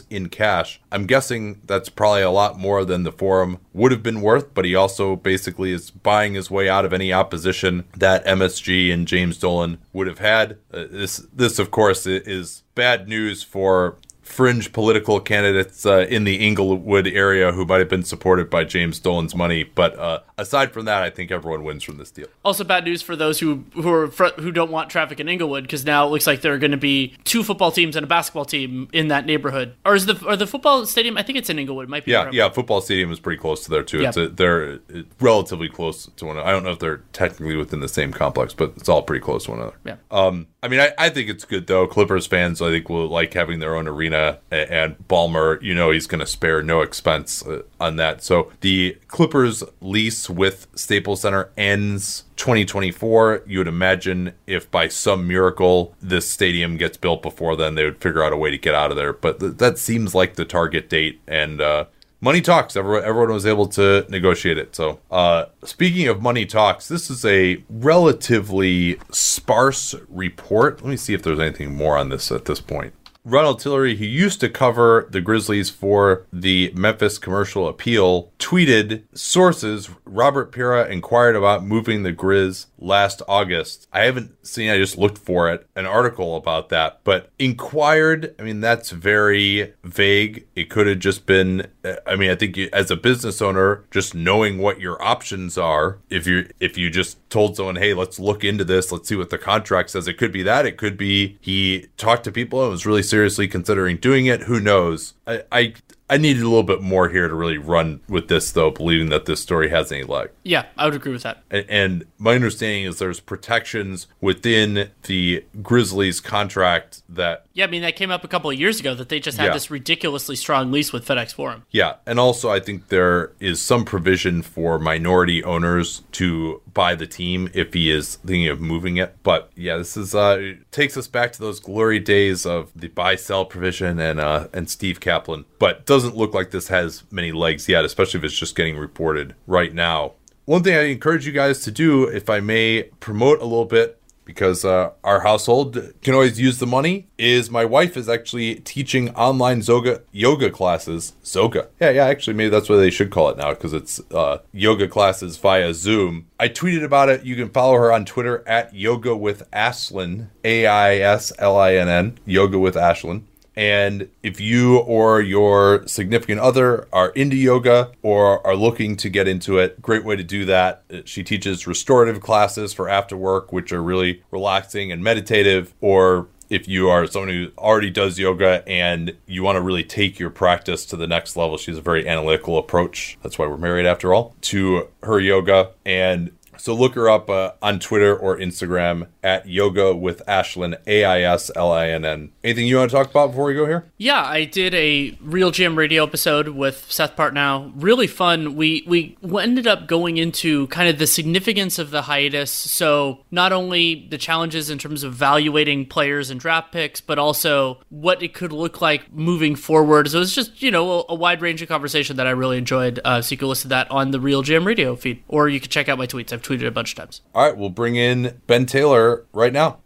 in cash. I'm guessing that's probably a lot more than the forum would have been worth, but he also basically is buying his way out of any opposition that MSG and James Dolan would have had. Uh, this, this, of course, is bad news for fringe political candidates uh, in the Inglewood area who might have been supported by James Dolan's money. But uh, aside from that, I think everyone wins from this deal. Also, bad news for those who who are fr- who don't want traffic in Inglewood because now it looks like there are going to be two football teams and a basketball team in that neighborhood. Or is the or the football stadium? I think it's in Inglewood. It might be. Yeah, yeah. Football stadium is pretty close to there too. It's a, they're relatively close to one. Another. I don't know if they're technically within the same complex, but it's all pretty close to one another. Yeah. Um. I mean, I, I think it's good though. Clippers fans, I think, will like having their own arena and Ballmer, you know, he's going to spare no expense uh, on that. So the Clippers lease with Staples Center ends 2024. You would imagine if by some miracle this stadium gets built before then, they would figure out a way to get out of there. But th- that seems like the target date. And, uh, money talks. Everyone, everyone was able to negotiate it. So, uh, speaking of money talks, this is a relatively sparse report. Let me see if there's anything more on this at this point. Ronald Tillery, who used to cover the Grizzlies for the Memphis Commercial Appeal, tweeted sources Robert Pera inquired about moving the Grizz last August. I haven't seen, I just looked for it, an article about that, but inquired, I mean, that's very vague. It could have just been, I mean, I think you, as a business owner, just knowing what your options are, if you if you just told someone, hey, let's look into this, let's see what the contract says, it could be that. It could be he talked to people and was really seriously considering doing it. Who knows? I, I I needed a little bit more here to really run with this, though, believing that this story has any leg. Yeah, I would agree with that. And, and my understanding is there's protections within the Grizzlies contract that. Yeah, I mean, that came up a couple of years ago that they just had yeah. this ridiculously strong lease with FedEx Forum. Yeah, and also I think there is some provision for minority owners to buy the team if he is thinking of moving it. But yeah, this is uh takes us back to those glory days of the buy sell provision and uh and Steve Kaplan. But doesn't look like this has many legs yet, especially if it's just getting reported right now. One thing I encourage you guys to do, if I may promote a little bit, because uh, our household can always use the money is my wife is actually teaching online yoga yoga classes. Zoga. Yeah yeah actually maybe that's what they should call it now because it's uh, yoga classes via zoom. I tweeted about it. You can follow her on twitter at yoga with aislinn a-i-s-l-i-n-n yoga with aislinn And if you or your significant other are into yoga or are looking to get into it, great way to do that. Uh, she teaches restorative classes for after work, which are really relaxing and meditative, or if you are someone who already does yoga and you want to really take your practice to the next level, she's a very analytical approach. That's why we're married after all to her yoga. And so look her up uh, on Twitter or Instagram at Yoga with Aislinn A I S L I N N. Anything you want to talk about before we go here? Yeah, I did a RealGM radio episode with Seth Partnow. Really fun. We we ended up going into kind of the significance of the hiatus. So not only the challenges in terms of evaluating players and draft picks, but also what it could look like moving forward. So it was just you know a, a wide range of conversation that I really enjoyed. Uh, so you can listen to that on the RealGM radio feed, or you can check out my tweets. I've tweeted a bunch of times. All right, we'll bring in Ben Taylor right now.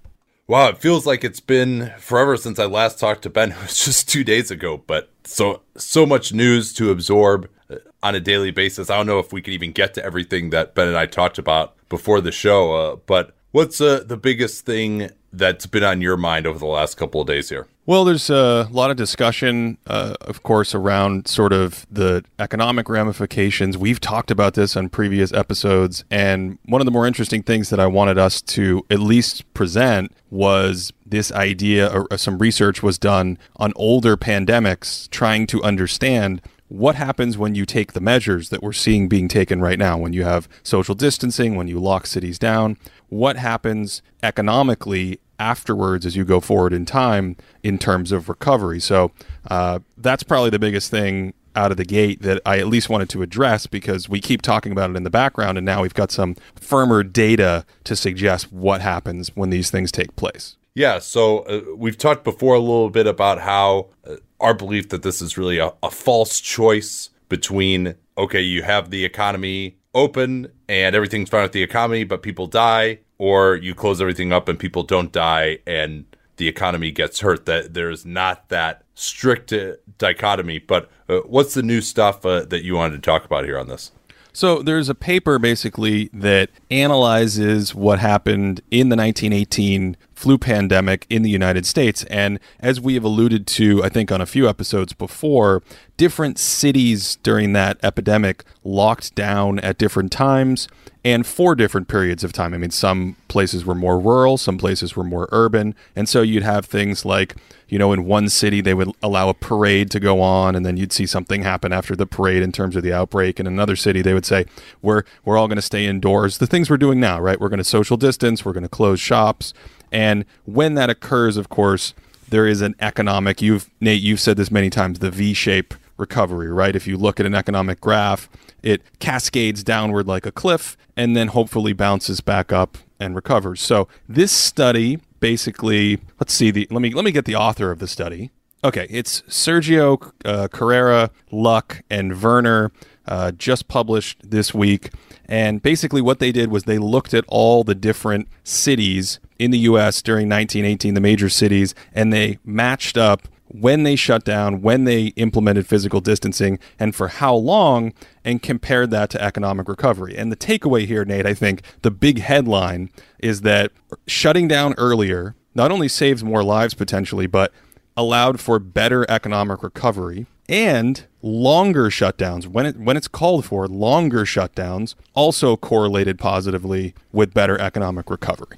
Wow, it feels like it's been forever since I last talked to Ben. It was just two days ago, but so so much news to absorb uh, on a daily basis. I don't know if we could even get to everything that Ben and I talked about before the show. Uh, but what's uh, the biggest thing that's been on your mind over the last couple of days here? Well, there's a lot of discussion, uh, of course, around sort of the economic ramifications. We've talked about this on previous episodes. And one of the more interesting things that I wanted us to at least present was this idea, or some research was done on older pandemics, trying to understand what happens when you take the measures that we're seeing being taken right now, when you have social distancing, when you lock cities down, what happens economically afterwards as you go forward in time in terms of recovery. So uh, that's probably the biggest thing out of the gate that I at least wanted to address because we keep talking about it in the background and now we've got some firmer data to suggest what happens when these things take place. Yeah, so uh, we've talked before a little bit about how uh, our belief that this is really a, a false choice between okay, you have the economy open and everything's fine with the economy, but people die, or you close everything up and people don't die and the economy gets hurt. That there's not that strict uh, dichotomy. But uh, what's the new stuff uh, that you wanted to talk about here on this? So there's a paper basically that analyzes what happened in the 1918 flu pandemic in the United States. And as we have alluded to, I think on a few episodes before, different cities during that epidemic locked down at different times and for different periods of time. I mean, some places were more rural, some places were more urban. And so you'd have things like, you know, in one city, they would allow a parade to go on, and then you'd see something happen after the parade in terms of the outbreak. In another city, they would say, we're, we're all going to stay indoors. The things we're doing now, right? We're going to social distance, we're going to close shops. And when that occurs, of course, there is an economic, you've, Nate, you've said this many times, the V shape recovery, right? If you look at an economic graph, it cascades downward like a cliff and then hopefully bounces back up and recovers. So this study basically, let's see the let me let me get the author of the study. Okay, it's Sergio uh, Correia, Luck, and Werner. Uh, just published this week. And basically, what they did was they looked at all the different cities in the US during 1918, the major cities, and they matched up when they shut down, when they implemented physical distancing, and for how long, and compared that to economic recovery. And the takeaway here, Nate, I think the big headline is that shutting down earlier not only saves more lives potentially, but allowed for better economic recovery and longer shutdowns when it when it's called for longer shutdowns also correlated positively with better economic recovery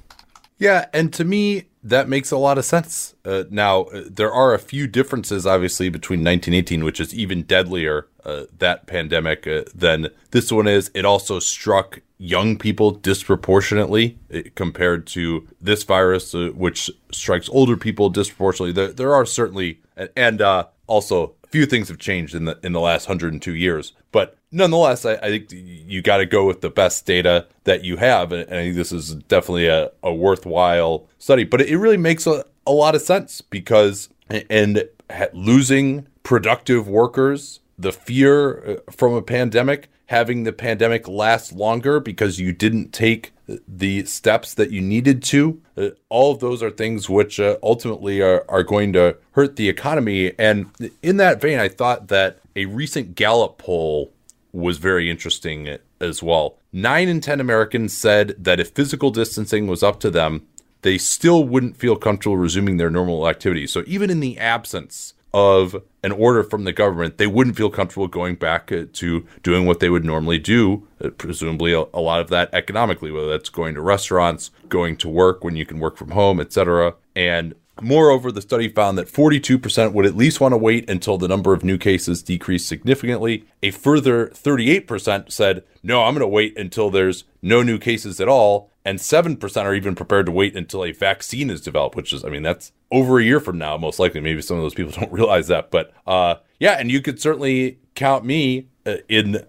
yeah, and to me, that makes a lot of sense. Uh, now, uh, there are a few differences, obviously, between 1918, which is even deadlier, uh, that pandemic, uh, than this one is. It also struck young people disproportionately uh, compared to this virus, which strikes older people disproportionately. There, there are certainly, and also a few things have changed in the in the last 102 years. But nonetheless, I, I think you got to go with the best data that you have, and, I think this is definitely a, a worthwhile study. But it really makes a, a lot of sense because and losing productive workers, the fear uh, from a pandemic, having the pandemic last longer because you didn't take the steps that you needed to. Uh, all of those are things which uh, ultimately are, are going to hurt the economy. And in that vein, I thought that a recent Gallup poll was very interesting as well. Nine in 10 Americans said that if physical distancing was up to them, they still wouldn't feel comfortable resuming their normal activities. So even in the absence of an order from the government, they wouldn't feel comfortable going back uh, to doing what they would normally do, uh, presumably a, a lot of that economically, whether that's going to restaurants, going to work when you can work from home, etc. And Moreover, the study found that 42% would at least want to wait until the number of new cases decreased significantly. A further 38% said, no, I'm going to wait until there's no new cases at all. And 7% are even prepared to wait until a vaccine is developed, which is, I mean, that's over a year from now, most likely. Maybe some of those people don't realize that. But uh, yeah, and you could certainly count me uh, in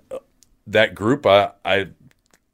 that group. Uh, I,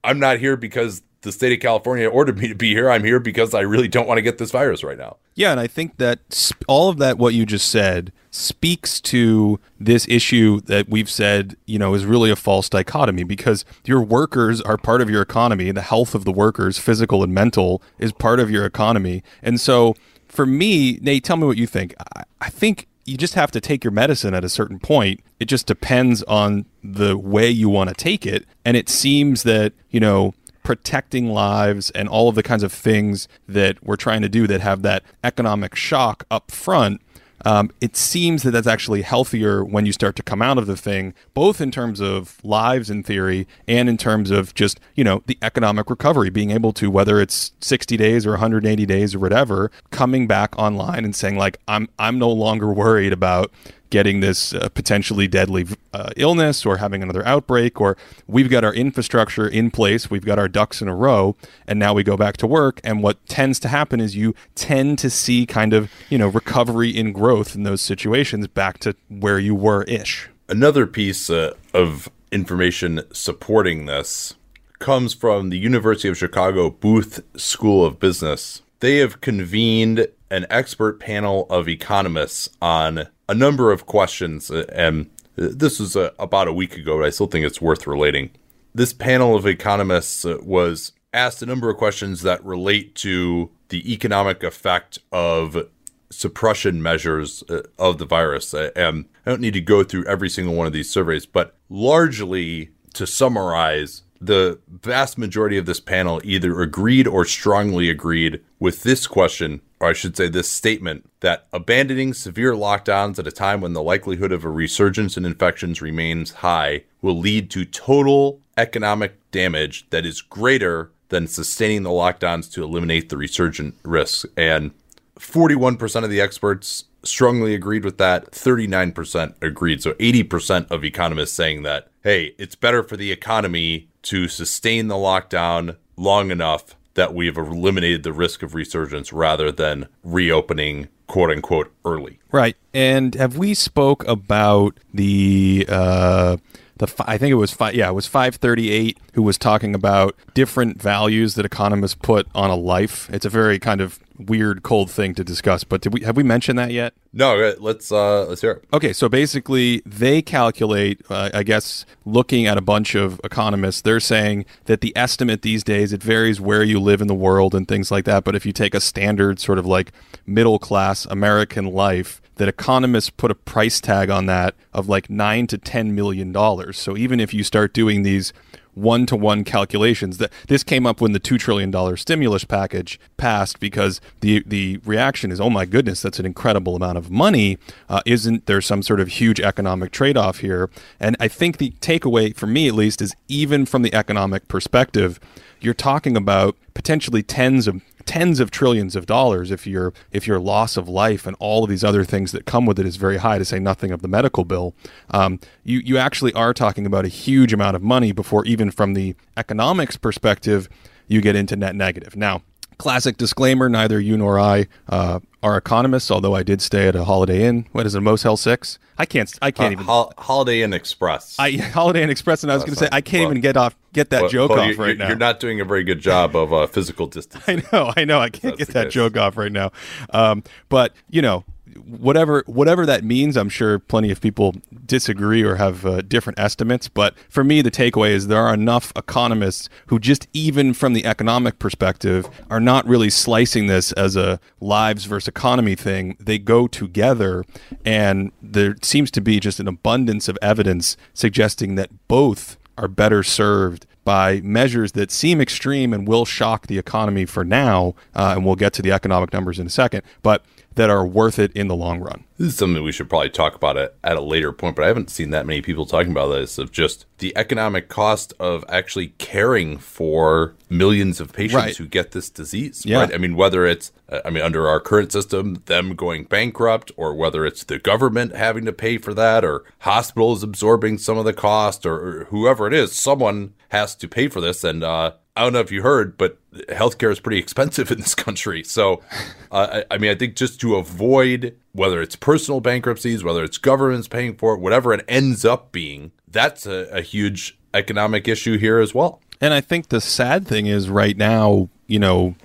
I'm not here because the state of California ordered me to be here. I'm here because I really don't want to get this virus right now. Yeah, and I think that sp- all of that, what you just said, speaks to this issue that we've said, you know, is really a false dichotomy because your workers are part of your economy. The health of the workers, physical and mental, is part of your economy. And so for me, Nate, tell me what you think. I, I think you just have to take your medicine at a certain point. It just depends on the way you want to take it. And it seems that, you know, protecting lives and all of the kinds of things that we're trying to do that have that economic shock up front. Um, it seems that that's actually healthier when you start to come out of the thing, both in terms of lives in theory and in terms of just, you know, the economic recovery, being able to, whether it's 60 days or 180 days or whatever, coming back online and saying, like, I'm, I'm no longer worried about getting this uh, potentially deadly uh, illness or having another outbreak, or we've got our infrastructure in place, we've got our ducks in a row, and now we go back to work. And what tends to happen is you tend to see kind of, you know, recovery in growth in those situations back to where you were ish. Another piece uh, of information supporting this comes from the University of Chicago Booth School of Business. They have convened an expert panel of economists on a number of questions, uh, and this was uh, about a week ago, but I still think it's worth relating. This panel of economists uh, was asked a number of questions that relate to the economic effect of suppression measures of the virus. And I don't need to go through every single one of these surveys, but largely to summarize, the vast majority of this panel either agreed or strongly agreed with this question, or I should say this statement, that abandoning severe lockdowns at a time when the likelihood of a resurgence in infections remains high will lead to total economic damage that is greater than sustaining the lockdowns to eliminate the resurgent risks. And 41% of the experts strongly agreed with that. 39% agreed. So 80% of economists saying that, hey, it's better for the economy to sustain the lockdown long enough that we have eliminated the risk of resurgence rather than reopening quote unquote early. Right. And have we spoke about the uh the I think it was five, yeah, it was 538 who was talking about different values that economists put on a life. It's a very kind of weird, cold thing to discuss. But did we have we mentioned that yet? No, uh, let's uh, let's hear it. Okay, so basically, they calculate. Uh, I guess looking at a bunch of economists, they're saying that the estimate these days it varies where you live in the world and things like that. But if you take a standard sort of like middle class American life, that economists put a price tag on that of like nine to ten million dollars. So even if you start doing these one to one calculations, that this came up when the two trillion dollar stimulus package passed because the the reaction is, oh my goodness, that's an incredible amount of money. Uh, isn't there some sort of huge economic trade off here? And I think the takeaway for me at least is even from the economic perspective, you're talking about potentially tens of tens of trillions of dollars if your if your loss of life and all of these other things that come with it is very high to say nothing of the medical bill. Um, you you actually are talking about a huge amount of money before even from the economics perspective you get into net negative. Now classic disclaimer neither you nor i uh, are economists although i did stay at a holiday inn. What is it Motel 6 i can't i can't uh, even Hol- holiday inn express. I, holiday inn express and i was going to say i can't well, even get off get that well, joke well, off right now. you're not doing a very good job of uh, physical distance i know i know i can't get that case. joke off right now. Um, but you know whatever whatever that means, I'm sure plenty of people disagree or have uh, different estimates. But for me, the takeaway is there are enough economists who just even from the economic perspective are not really slicing this as a lives versus economy thing. They go together, and there seems to be just an abundance of evidence suggesting that both are better served by measures that seem extreme and will shock the economy for now. Uh, and we'll get to the economic numbers in a second, but that are worth it in the long run. This is something we should probably talk about it at a later point, but I haven't seen that many people talking about this of just the economic cost of actually caring for millions of patients Right. who get this disease. Yeah. Right? I mean, whether it's, uh, I mean, under our current system, them going bankrupt, or whether it's the government having to pay for that, or hospitals absorbing some of the cost, or, or whoever it is, someone has to pay for this. And, uh, I don't know if you heard, but healthcare is pretty expensive in this country. So, uh, I, I mean, I think just to avoid whether it's personal bankruptcies, whether it's governments paying for it, whatever it ends up being, that's a, a huge economic issue here as well. And I think the sad thing is right now, you know,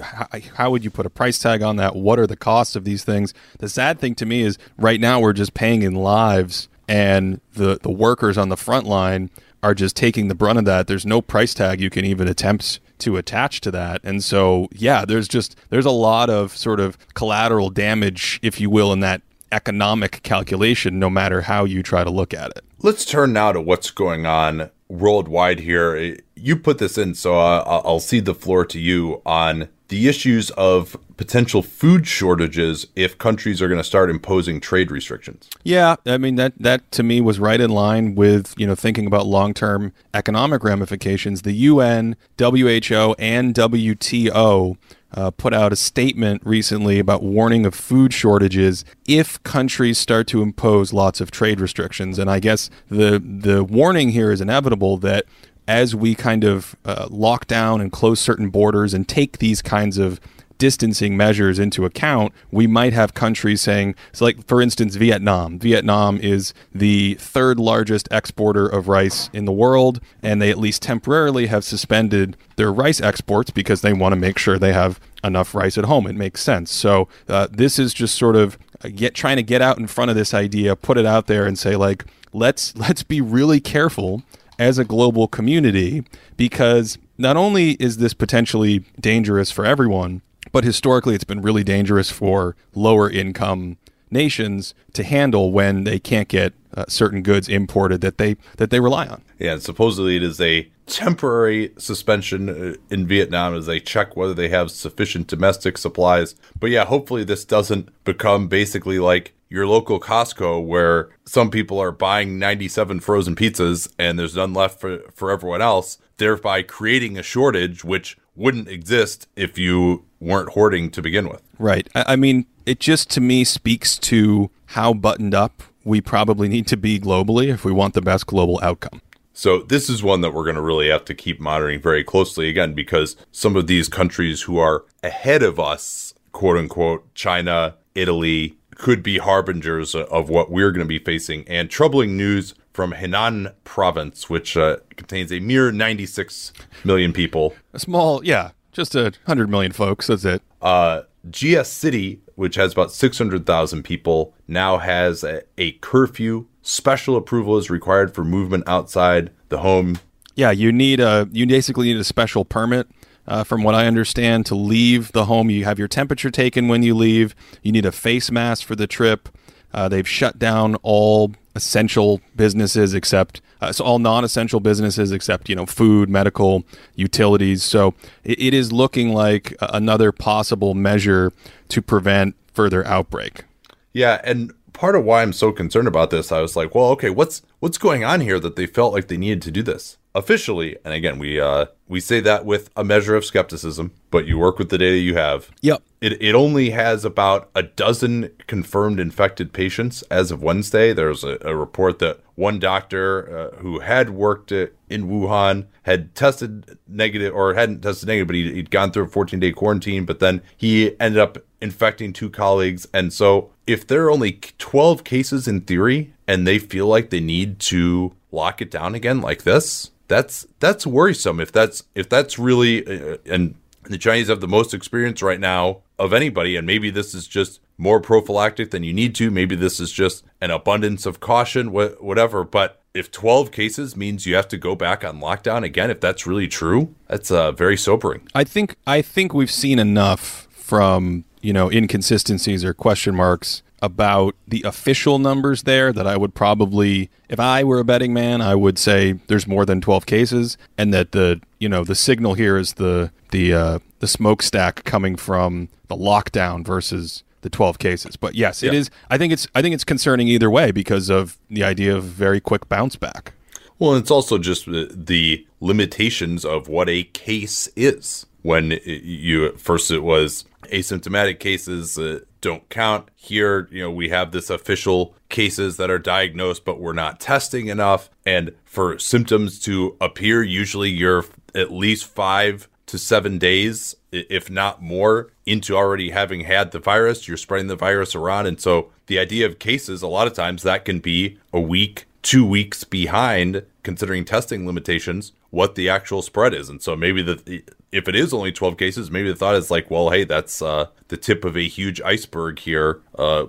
how, how would you put a price tag on that? What are the costs of these things? The sad thing to me is right now we're just paying in lives, and the the workers on the front line are just taking the brunt of that. There's no price tag you can even attempt to attach to that. And so, yeah, there's just there's a lot of sort of collateral damage, if you will, in that economic calculation no matter how you try to look at it. Let's turn now to what's going on worldwide here. You put this in, so uh, I'll I'll cede the floor to you on the issues of potential food shortages if countries are going to start imposing trade restrictions. Yeah, I mean that that to me was right in line with you know thinking about long term economic ramifications. The UN, WHO, and WTO uh, put out a statement recently about warning of food shortages if countries start to impose lots of trade restrictions. And I guess the the warning here is inevitable that as we kind of uh, lock down and close certain borders and take these kinds of distancing measures into account, we might have countries saying, so like for instance, Vietnam. Vietnam is the third largest exporter of rice in the world, and they at least temporarily have suspended their rice exports because they want to make sure they have enough rice at home. It makes sense. So uh, this is just sort of uh, get trying to get out in front of this idea, put it out there, and say like, let's let's be really careful as a global community because not only is this potentially dangerous for everyone, but historically it's been really dangerous for lower income nations to handle when they can't get uh, certain goods imported that they that they rely on. Yeah, and supposedly it is a temporary suspension uh, in Vietnam as they check whether they have sufficient domestic supplies. But yeah, hopefully this doesn't become basically like your local Costco where some people are buying 97 frozen pizzas and there's none left for, for everyone else, thereby creating a shortage which wouldn't exist if you weren't hoarding to begin with. Right. I, I mean, it just to me speaks to how buttoned up we probably need to be globally if we want the best global outcome. So this is one that we're going to really have to keep monitoring very closely again because some of these countries who are ahead of us, quote unquote, China, Italy, could be harbingers of what we're going to be facing. And troubling news from Henan province, which uh, contains a mere 96 million people. A small, yeah, just a hundred million folks. That's it. Uh, GS City, which has about 600,000 people, now has a, a curfew. Special approval is required for movement outside the home. Yeah, you need a you basically need a special permit. Uh, from what I understand, to leave the home, you have your temperature taken when you leave. You need a face mask for the trip. Uh, they've shut down all essential businesses except uh, so all non-essential businesses except you know food, medical, utilities. So it, it is looking like another possible measure to prevent further outbreak. Yeah, and part of why I'm so concerned about this, I was like, well, okay, what's what's going on here that they felt like they needed to do this officially? And again, we uh, we say that with a measure of skepticism, but you work with the data you have. Yep. It, it only has about a dozen confirmed infected patients as of Wednesday. There's a, a report that one doctor uh, who had worked uh, in Wuhan had tested negative or hadn't tested negative, but he'd, he'd gone through a 14 day quarantine, but then he ended up infecting two colleagues. And so if there are only 12 cases in theory and they feel like they need to lock it down again like this, that's that's worrisome if that's if that's really uh, and the Chinese have the most experience right now of anybody, and maybe this is just more prophylactic than you need to. Maybe this is just an abundance of caution, wh- whatever. But if 12 cases means you have to go back on lockdown again, if that's really true, that's uh, very sobering. I think I think we've seen enough from you know inconsistencies or question marks about the official numbers there that I would probably, if I were a betting man, I would say there's more than 12 cases, and that the you know the signal here is the the uh, the smokestack coming from the lockdown versus the 12 cases. But yes, it Yeah. is. I think it's I think it's concerning either way because of the idea of very quick bounce back. Well, it's also just the, limitations of what a case is. When you at first it was asymptomatic cases uh, don't count. Here, you know, we have this official cases that are diagnosed, but we're not testing enough. And for symptoms to appear, usually you're at least five to seven days, if not more, into already having had the virus. You're spreading the virus around. And so the idea of cases, a lot of times that can be a week, two weeks behind, considering testing limitations, what the actual spread is. And so maybe the if it is only 12 cases, maybe the thought is like, well, hey, that's uh, the tip of a huge iceberg here. Uh,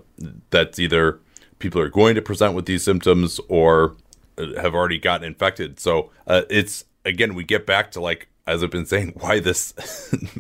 that's either people are going to present with these symptoms or uh, have already gotten infected. So uh, it's again, we get back to like as I've been saying, why this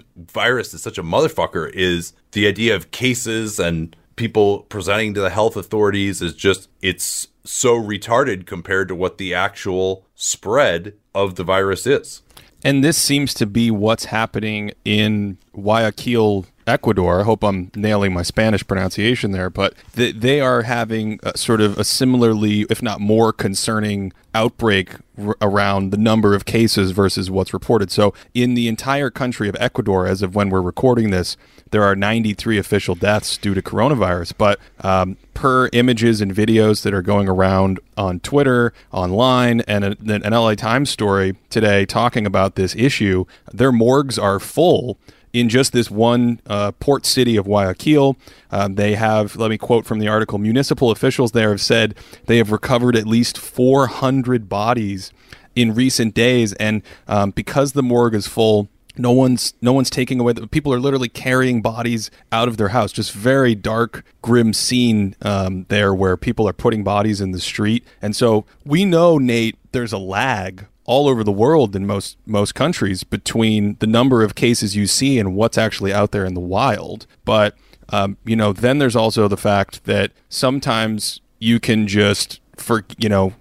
virus is such a motherfucker is the idea of cases and people presenting to the health authorities is just it's so retarded compared to what the actual spread of the virus is. And this seems to be what's happening in Guayaquil, Ecuador. I hope I'm nailing my Spanish pronunciation there, but th- they are having a, sort of a similarly, if not more concerning outbreak r- around the number of cases versus what's reported. So, in the entire country of Ecuador, as of when we're recording this, there are 93 official deaths due to coronavirus. But um, per images and videos that are going around on Twitter, online, and a, an LA Times story today talking about this issue, their morgues are full in just this one uh, port city of Guayaquil. Um, they have, let me quote from the article municipal officials there have said they have recovered at least 400 bodies in recent days. And um, because the morgue is full, no one's no one's taking away the people are literally carrying bodies out of their house. Just very dark grim scene um, there where people are putting bodies in the street. And so we know nate there's a lag all over the world in most most countries between the number of cases you see and what's actually out there in the wild. But um, you know then there's also the fact that sometimes you can just for you know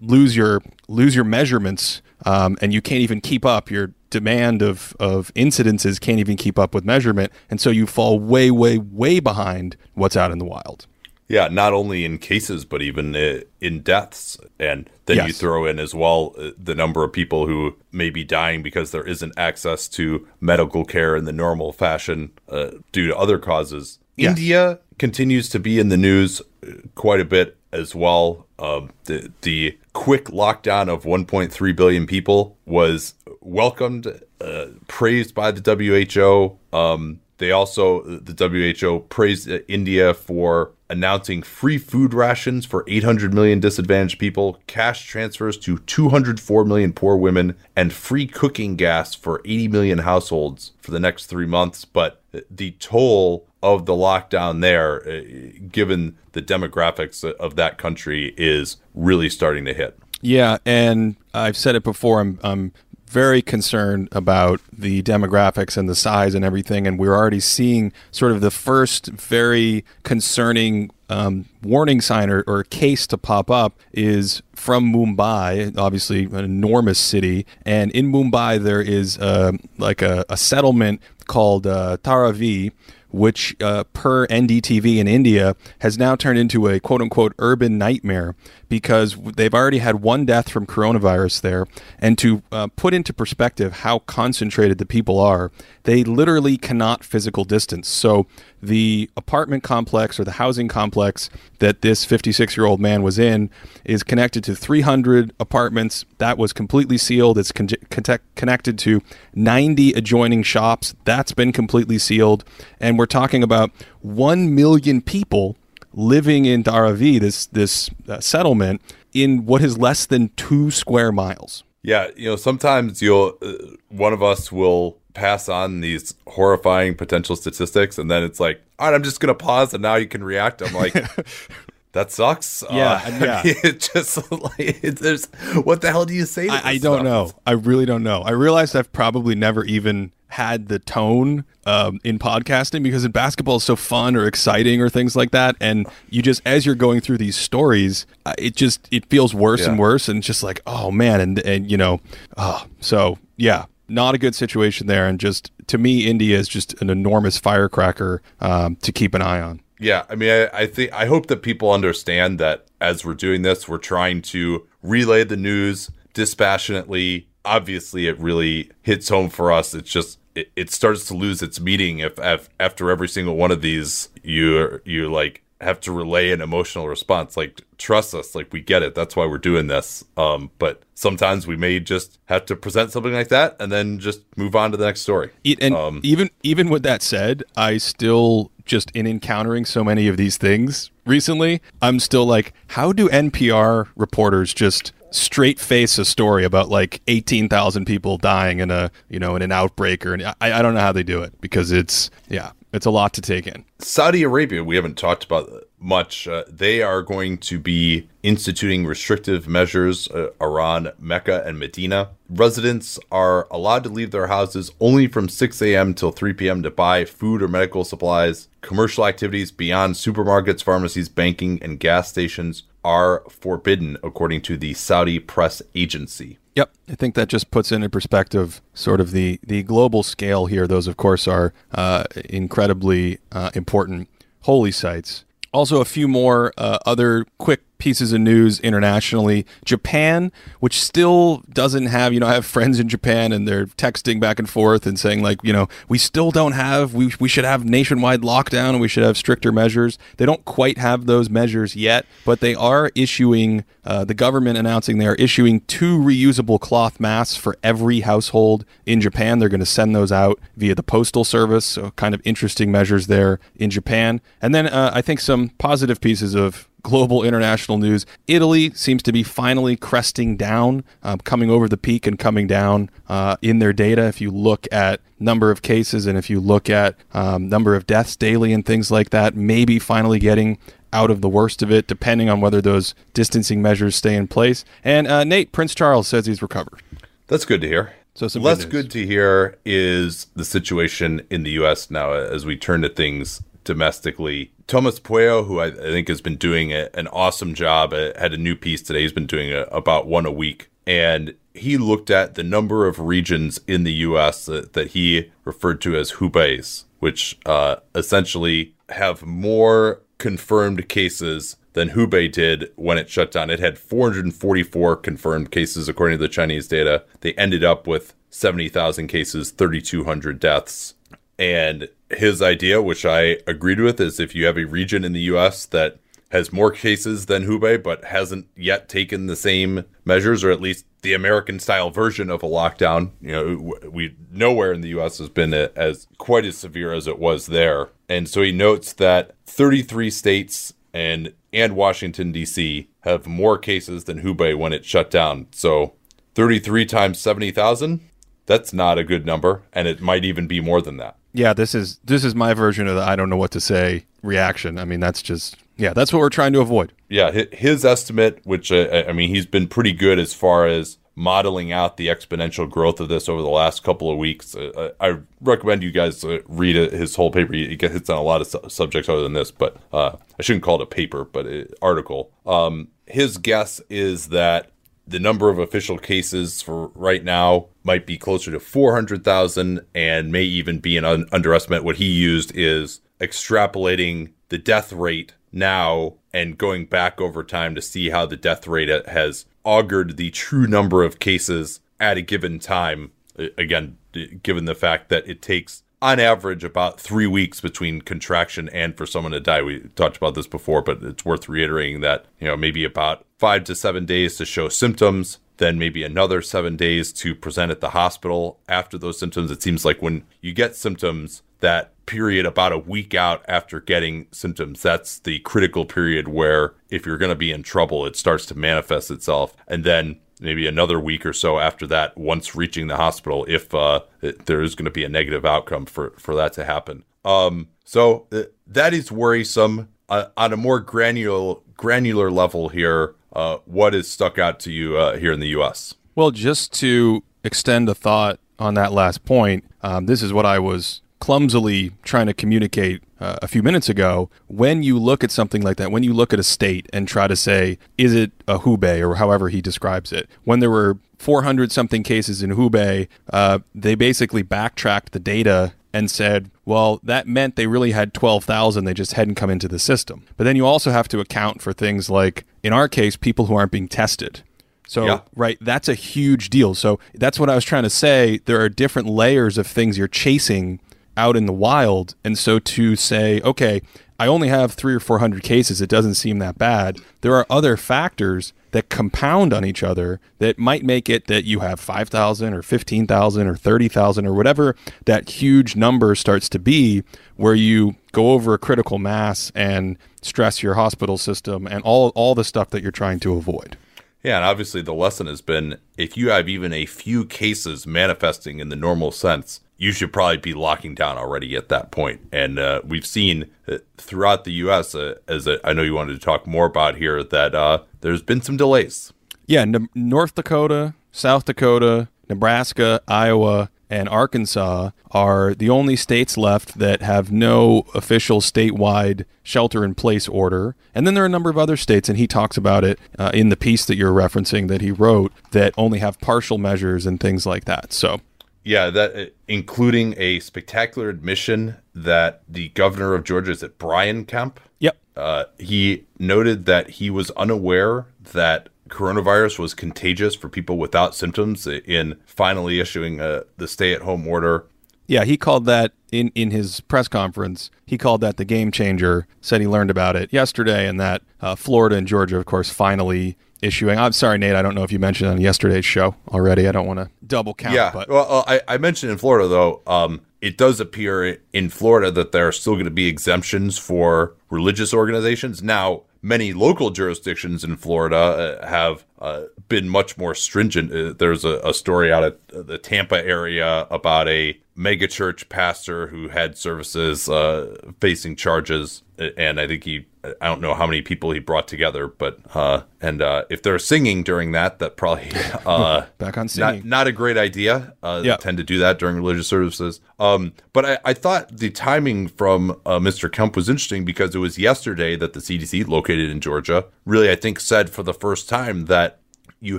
lose your lose your measurements um, and you can't even keep up your demand of of incidences can't even keep up with measurement and so you fall way way way behind what's out in the wild Yeah, not only in cases, but even uh, in deaths. And then you throw in as well uh, the number of people who may be dying because there isn't access to medical care in the normal fashion uh, due to other causes. Yes. India continues to be in the news uh, quite a bit as well. Um, the, the quick lockdown of 1.3 billion people was welcomed, uh, praised by the WHO. Um, they also, the WHO praised India for announcing free food rations for 800 million disadvantaged people, cash transfers to 204 million poor women, and free cooking gas for 80 million households for the next three months. But the toll of the lockdown there, uh, given the demographics of that country, is really starting to hit. Yeah, and I've said it before. I'm I'm very concerned about the demographics and the size and everything, and we're already seeing sort of the first very concerning um, warning sign or, or case to pop up is from Mumbai, obviously an enormous city, and in Mumbai there is uh, like a, a settlement called uh, Dharavi which uh, per NDTV in India has now turned into a quote unquote urban nightmare because they've already had one death from coronavirus there. And to uh, put into perspective how concentrated the people are, they literally cannot physical distance. So the apartment complex or the housing complex that this 56 year old man was in is connected to 300 apartments. That was completely sealed. It's con- connect- connected to 90 adjoining shops. That's been completely sealed. And we're talking about 1 million people living in Dharavi, this, this uh, settlement, in what is less than two square miles. Yeah, you know, sometimes you'll uh, one of us will pass on these horrifying potential statistics, and then it's like, all right, I'm just gonna pause, and now you can react. I'm like, that sucks. Yeah, uh, yeah. it just like there's what the hell do you say? To I, I don't stuff? know. I really don't know. I realized I've probably never even had the tone um, in podcasting because in basketball is so fun or exciting or things like that, and you just as you're going through these stories, uh, it just it feels worse Yeah. and worse, and just like oh man, and and you know, oh, so yeah, not a good situation there, and just to me, India is just an enormous firecracker um, to keep an eye on. Yeah, I mean, I, I think I hope that people understand that as we're doing this, we're trying to relay the news dispassionately. Obviously, it really hits home for us. It's just it, it starts to lose its meaning if, if after every single one of these you you like have to relay an emotional response. Like trust us, like we get it. That's why we're doing this. Um, but sometimes we may just have to present something like that and then just move on to the next story. And Um, even even with that said, I still just in encountering so many of these things recently, I'm still like, how do NPR reporters just straight face a story about like 18,000 people dying in a you know in an outbreak or I, I don't know how they do it because it's yeah it's a lot to take in. Saudi Arabia, we haven't talked about much. Uh, they are going to be instituting restrictive measures uh, around Mecca and Medina. Residents are allowed to leave their houses only from 6 a.m. till 3 p.m. to buy food or medical supplies. Commercial activities beyond supermarkets, pharmacies, banking, and gas stations are forbidden, according to the Saudi press agency. Yep, I think that just puts into perspective sort of the the global scale here. Those, of course, are uh, incredibly uh, important holy sites. Also, a few more uh, other quick pieces of news internationally. Japan, which still doesn't have, you know, I have friends in Japan and they're texting back and forth and saying, like, you know, we still don't have, we, we should have nationwide lockdown and we should have stricter measures. They don't quite have those measures yet, but they are issuing, uh, the government announcing they are issuing two reusable cloth masks for every household in Japan. They're going to send those out via the postal service. So, kind of interesting measures there in Japan. And then uh, I think some positive pieces of global international news. Italy seems to be finally cresting down, um, coming over the peak and coming down uh, in their data. If you look at number of cases and if you look at um, number of deaths daily and things like that, maybe finally getting out of the worst of it, depending on whether those distancing measures stay in place. And uh, Nate Prince Charles says he's recovered. That's good to hear. So some less news. good, to hear is the situation in the U.S. now as we turn to things domestically. Tomas Pueyo, who I, I think has been doing a, an awesome job, uh, had a new piece today. He's been doing a, about one a week, and he looked at the number of regions in the U.S. that, that he referred to as Hubeis, which uh, essentially have more confirmed cases than Hubei did when it shut down. It had 444 confirmed cases according to the Chinese data. They ended up with 70,000 cases, 3,200 deaths. And his idea, which I agreed with, is if you have a region in the US that has more cases than Hubei, but hasn't yet taken the same measures, or at least the American style version of a lockdown. You know, we nowhere in the U.S. has been as quite as severe as it was there. And so he notes that 33 states and and Washington D.C. have more cases than Hubei when it shut down. So 33 times 70,000. That's not a good number, and it might even be more than that. Yeah, this is this is my version of the I don't know what to say reaction. I mean, that's just yeah, that's what we're trying to avoid. Yeah, his estimate, which uh, I mean, he's been pretty good as far as modeling out the exponential growth of this over the last couple of weeks. Uh, I recommend you guys uh, read his whole paper. He hits on a lot of su- subjects other than this, but uh, I shouldn't call it a paper, but an article. Um, his guess is that the number of official cases for right now might be closer to 400,000 and may even be an un- underestimate. What he used is extrapolating the death rate now and going back over time to see how the death rate has augured the true number of cases at a given time. Again, given the fact that it takes on average about three weeks between contraction and for someone to die. We talked about this before, but it's worth reiterating that, you know, maybe about five to seven days to show symptoms, then maybe another seven days to present at the hospital after those symptoms. It seems like when you get symptoms, that period about a week out after getting symptoms, that's the critical period where if you're going to be in trouble, it starts to manifest itself. And then maybe another week or so after that, once reaching the hospital, if uh, there is going to be a negative outcome for, for that to happen. Um, so uh, that is worrisome. Uh, on a more granular granular level here, uh, what has stuck out to you uh, here in the U.S.? Well, just to extend a thought on that last point, um, this is what I was clumsily trying to communicate uh, a few minutes ago. When you look at something like that, when you look at a state and try to say, is it a Hubei or however he describes it, when there were 400 something cases in Hubei, uh, they basically backtracked the data and said, well, that meant they really had 12,000. They just hadn't come into the system. But then you also have to account for things like, in our case, people who aren't being tested. So, Yeah. right, that's a huge deal. So, that's what I was trying to say. There are different layers of things you're chasing out in the wild. And so, to say, okay, I only have three or 400 cases, it doesn't seem that bad. There are other factors that compound on each other that might make it that you have 5,000 or 15,000 or 30,000 or whatever that huge number starts to be, where you go over a critical mass and stress your hospital system and all, all the stuff that you're trying to avoid. Yeah, and obviously the lesson has been if you have even a few cases manifesting in the normal sense, you should probably be locking down already at that point. And uh, we've seen uh, throughout the U.S., uh, as uh, I know you wanted to talk more about here, that uh, there's been some delays. Yeah, North Dakota, South Dakota, Nebraska, Iowa, and Arkansas are the only states left that have no official statewide shelter in place order. And then there are a number of other states, and he talks about it uh, in the piece that you're referencing that he wrote, that only have partial measures and things like that. So, Yeah, that uh, including a spectacular admission that the governor of Georgia is it Brian Kemp. yep. Uh, he noted that he was unaware that coronavirus was contagious for people without symptoms in finally issuing uh, the stay-at-home order. Yeah, he called that in, in his press conference. He called that the game changer. Said he learned about it yesterday, and that uh, Florida and Georgia, of course, finally issuing. I'm sorry, Nate. I don't know if you mentioned on yesterday's show already. I don't want to double count. Yeah. but Well, uh, I, I mentioned in Florida though. Um, it does appear in Florida that there are still going to be exemptions for religious organizations. Now, many local jurisdictions in Florida uh, have uh, been much more stringent. Uh, there's a, a story out of the Tampa area about a megachurch pastor who had services uh, facing charges, and I think he. I don't know how many people he brought together, but uh, and uh, if they're singing during that, that probably uh, Back on not, singing. not a great idea. Uh, they Yeah. tend to do that during religious services. Um, but I, I thought the timing from uh, Mr. Kemp was interesting because it was yesterday that the CDC, located in Georgia, really I think said for the first time that you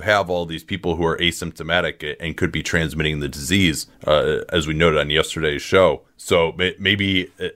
have all these people who are asymptomatic and could be transmitting the disease, uh, as we noted on yesterday's show. So maybe uh,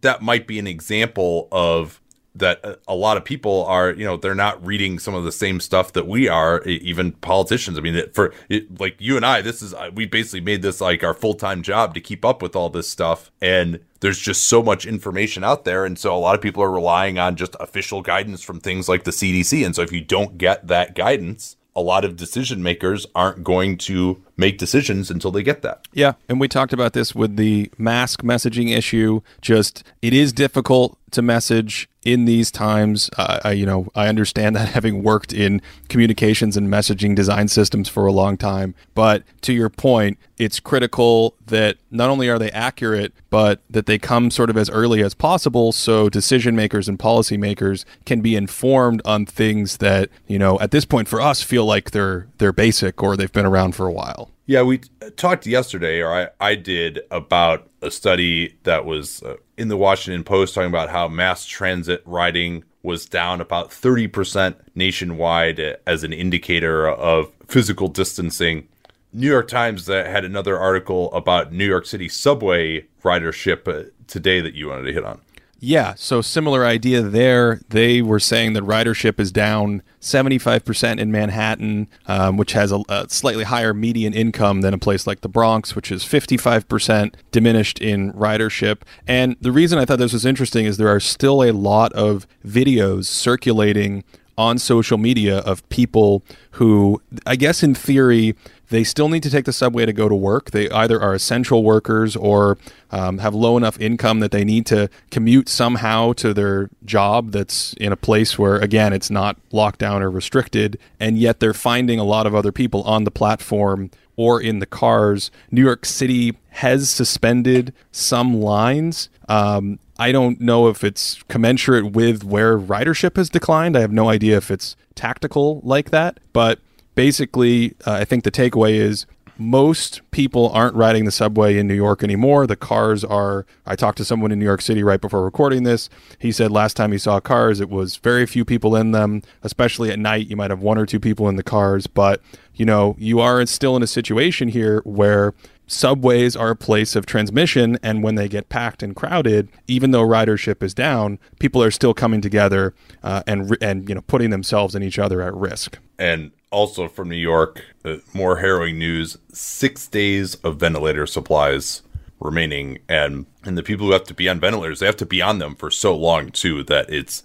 that might be an example of that uh, a lot of people are you know they're not reading some of the same stuff that we are even politicians i mean for like you and i this is uh, we basically made this like our full-time job to keep up with all this stuff and there's just so much information out there and so a lot of people are relying on just official guidance from things like the cdc and so if you don't get that guidance a lot of decision makers aren't going to make decisions until they get that Yeah, and we talked about this with the mask messaging issue. Just it is difficult to message in these times. Uh, I, you know, I understand that having worked in communications and messaging design systems for a long time. But to your point, it's critical that not only are they accurate, but that they come sort of as early as possible, so decision makers and policymakers can be informed on things that you know at this point for us feel like they're they're basic or they've been around for a while. Yeah, we talked yesterday, or I, I did, about a study that was uh, in the Washington Post talking about how mass transit riding was down about 30% nationwide uh, as an indicator of physical distancing. New York Times uh, had another article about New York City subway ridership uh, today that you wanted to hit on. Yeah, so similar idea there. They were saying that ridership is down 75% in Manhattan, um, which has a, a slightly higher median income than a place like the Bronx, which is 55% diminished in ridership. And the reason I thought this was interesting is there are still a lot of videos circulating on social media of people who, I guess in theory, they still need to take the subway to go to work. They either are essential workers or um, have low enough income that they need to commute somehow to their job that's in a place where, again, it's not locked down or restricted. And yet they're finding a lot of other people on the platform or in the cars. New York City has suspended some lines. Um, I don't know if it's commensurate with where ridership has declined. I have no idea if it's tactical like that. But basically, uh, I think the takeaway is most people aren't riding the subway in New York anymore. The cars are. I talked to someone in New York City right before recording this. He said last time he saw cars, it was very few people in them, especially at night. You might have one or two people in the cars, but you know, you are still in a situation here where subways are a place of transmission and when they get packed and crowded even though ridership is down people are still coming together uh, and and you know putting themselves and each other at risk and also from New York, uh, more harrowing news: six days of ventilator supplies remaining, and and the people who have to be on ventilators, they have to be on them for so long too that it's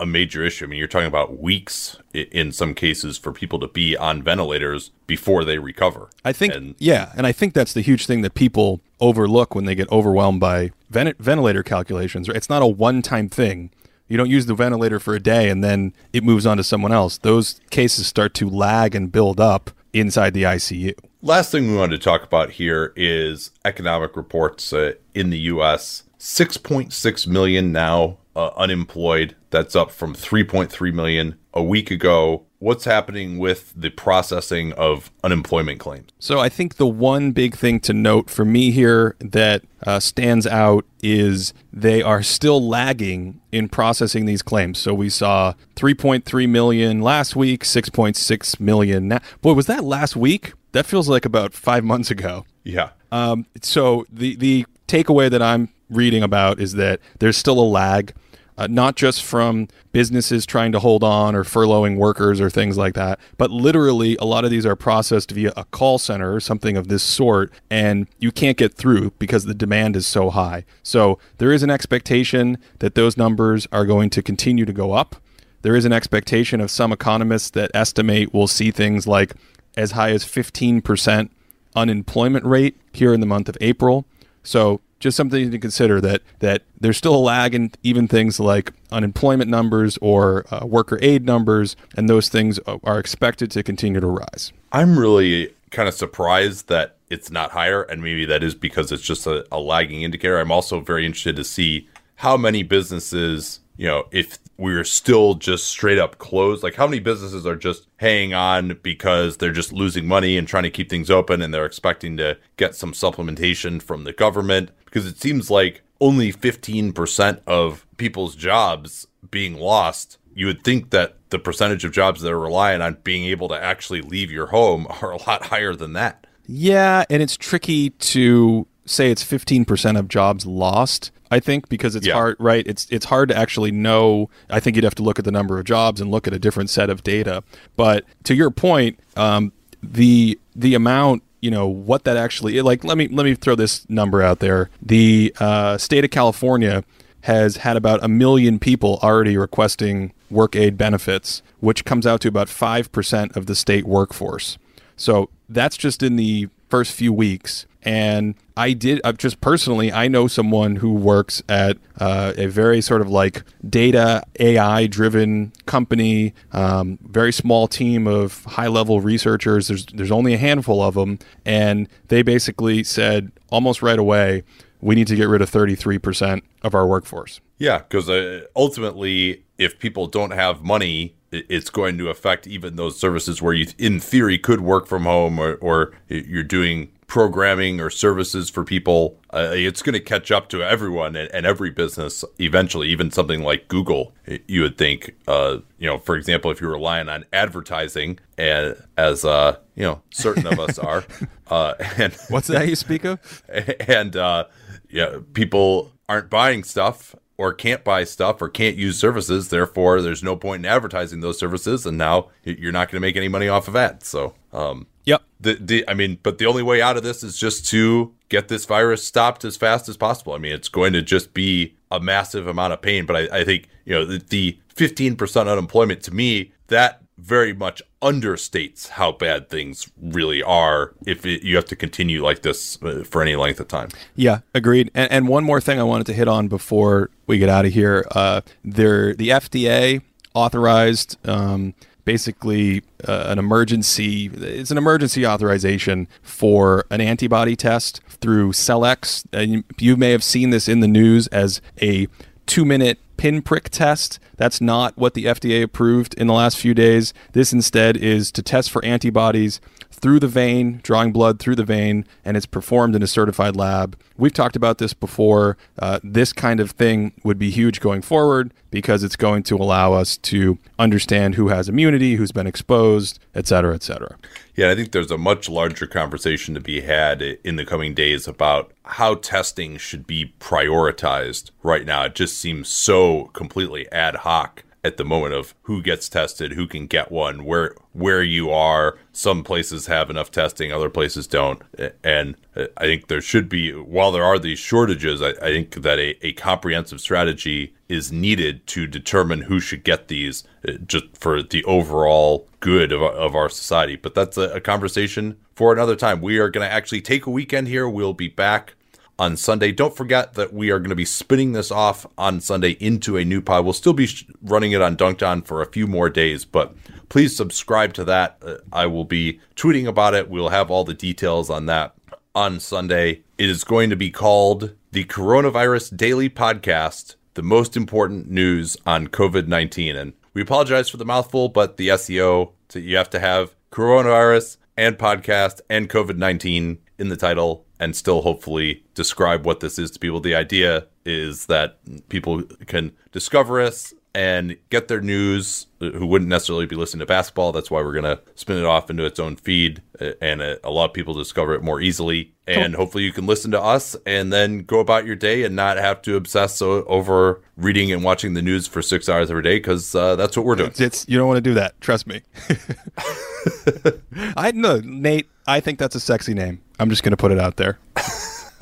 a major issue. I mean, you're talking about weeks in some cases for people to be on ventilators before they recover. I think, and, yeah, and I think that's the huge thing that people overlook when they get overwhelmed by ventilator calculations. It's not a one-time thing you don't use the ventilator for a day and then it moves on to someone else. Those cases start to lag and build up inside the ICU. Last thing we wanted to talk about here is economic reports uh, in the U.S. 6.6 million now uh, unemployed. That's up from 3.3 million a week ago what's happening with the processing of unemployment claims? So I think the one big thing to note for me here that uh, stands out is they are still lagging in processing these claims. So we saw 3.3 million last week, 6.6 million now. Boy, was that last week? That feels like about five months ago. Yeah. Um, so the the takeaway that I'm reading about is that there's still a lag uh, not just from businesses trying to hold on or furloughing workers or things like that, but literally a lot of these are processed via a call center or something of this sort, and you can't get through because the demand is so high. So there is an expectation that those numbers are going to continue to go up. There is an expectation of some economists that estimate we'll see things like as high as 15% unemployment rate here in the month of April. So just something to consider that that there's still a lag in even things like unemployment numbers or uh, worker aid numbers, and those things are expected to continue to rise. I'm really kind of surprised that it's not higher, and maybe that is because it's just a, a lagging indicator. I'm also very interested to see how many businesses you know, if we're still just straight up closed, like how many businesses are just hanging on because they're just losing money and trying to keep things open and they're expecting to get some supplementation from the government? Because it seems like only 15% of people's jobs being lost. You would think that the percentage of jobs that are relying on being able to actually leave your home are a lot higher than that. Yeah, and it's tricky to say it's 15% of jobs lost I think because it's yeah. hard, right? It's it's hard to actually know. I think you'd have to look at the number of jobs and look at a different set of data. But to your point, um, the the amount, you know, what that actually like. Let me let me throw this number out there. The uh, state of California has had about a million people already requesting work aid benefits, which comes out to about five percent of the state workforce. So that's just in the first few weeks. And I did uh, just personally, I know someone who works at uh, a very sort of like data AI driven company, um, very small team of high level researchers. There's there's only a handful of them, and they basically said almost right away, we need to get rid of 33% of our workforce. Yeah, because uh, ultimately, if people don't have money it's going to affect even those services where you, in theory, could work from home or, or you're doing programming or services for people. Uh, it's going to catch up to everyone and, and, every business eventually, even something like Google. You would think, uh, you know, for example, if you're relying on advertising, and as uh, you know, certain of us are, uh, and what's that you speak of? And uh, yeah, people aren't buying stuff or can't buy stuff or can't use services. Therefore, there's no point in advertising those services, and now you're not going to make any money off of ads. So, um, yep. The, the I mean, but the only way out of this is just to get this virus stopped as fast as possible. I mean, it's going to just be a massive amount of pain. But I, I think you know the, the 15% unemployment to me that very much understates how bad things really are if it, you have to continue like this uh, for any length of time. Yeah, agreed. And, and one more thing I wanted to hit on before we get out of here. Uh, there, the FDA authorized um, basically uh, an emergency. It's an emergency authorization for an antibody test through Cellex. And you may have seen this in the news as a two-minute pinprick test. That's not what the FDA approved in the last few days. This instead is to test for antibodies through the vein, drawing blood through the vein, and it's performed in a certified lab. We've talked about this before. Uh, this kind of thing would be huge going forward because it's going to allow us to understand who has immunity, who's been exposed, et cetera, et cetera. Yeah, I think there's a much larger conversation to be had in the coming days about how testing should be prioritized right now. It just seems so completely ad hoc at the moment of who gets tested, who can get one, where where you are. Some places have enough testing, other places don't. And I think there should be, while there are these shortages, I, I think that a, a comprehensive strategy is needed to determine who should get these uh, just for the overall good of, of our society. But that's a, a conversation for another time. We are going to actually take a weekend here. We'll be back on Sunday. Don't forget that we are going to be spinning this off on Sunday into a new pod. We'll still be running it on Dunked On for a few more days, but please subscribe to that. Uh, I will be tweeting about it. We'll have all the details on that on Sunday. It is going to be called the Coronavirus Daily Podcast, the most important news on COVID 19. And we apologize for the mouthful, but the SEO, so you have to have coronavirus and podcast and COVID 19 in the title and still hopefully describe what this is to people. The idea is that people can discover us and get their news who wouldn't necessarily be listening to basketball. That's why we're going to spin it off into its own feed and a lot of people discover it more easily. And hopefully you can listen to us and then go about your day and not have to obsess over reading and watching the news for six hours every day because uh, that's what we're doing. It's, you don't want to do that. Trust me. I know, Nate, I think that's a sexy name. I'm just going to put it out there.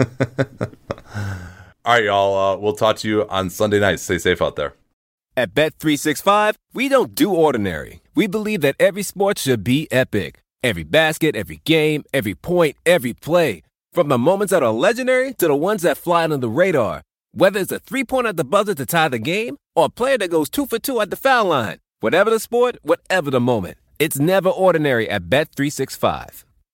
All right, y'all. Uh, we'll talk to you on Sunday night. Stay safe out there. At Bet365, we don't do ordinary. We believe that every sport should be epic. Every basket, every game, every point, every play. From the moments that are legendary to the ones that fly under the radar. Whether it's a three pointer at the buzzer to tie the game or a player that goes two for two at the foul line. Whatever the sport, whatever the moment. It's never ordinary at Bet365.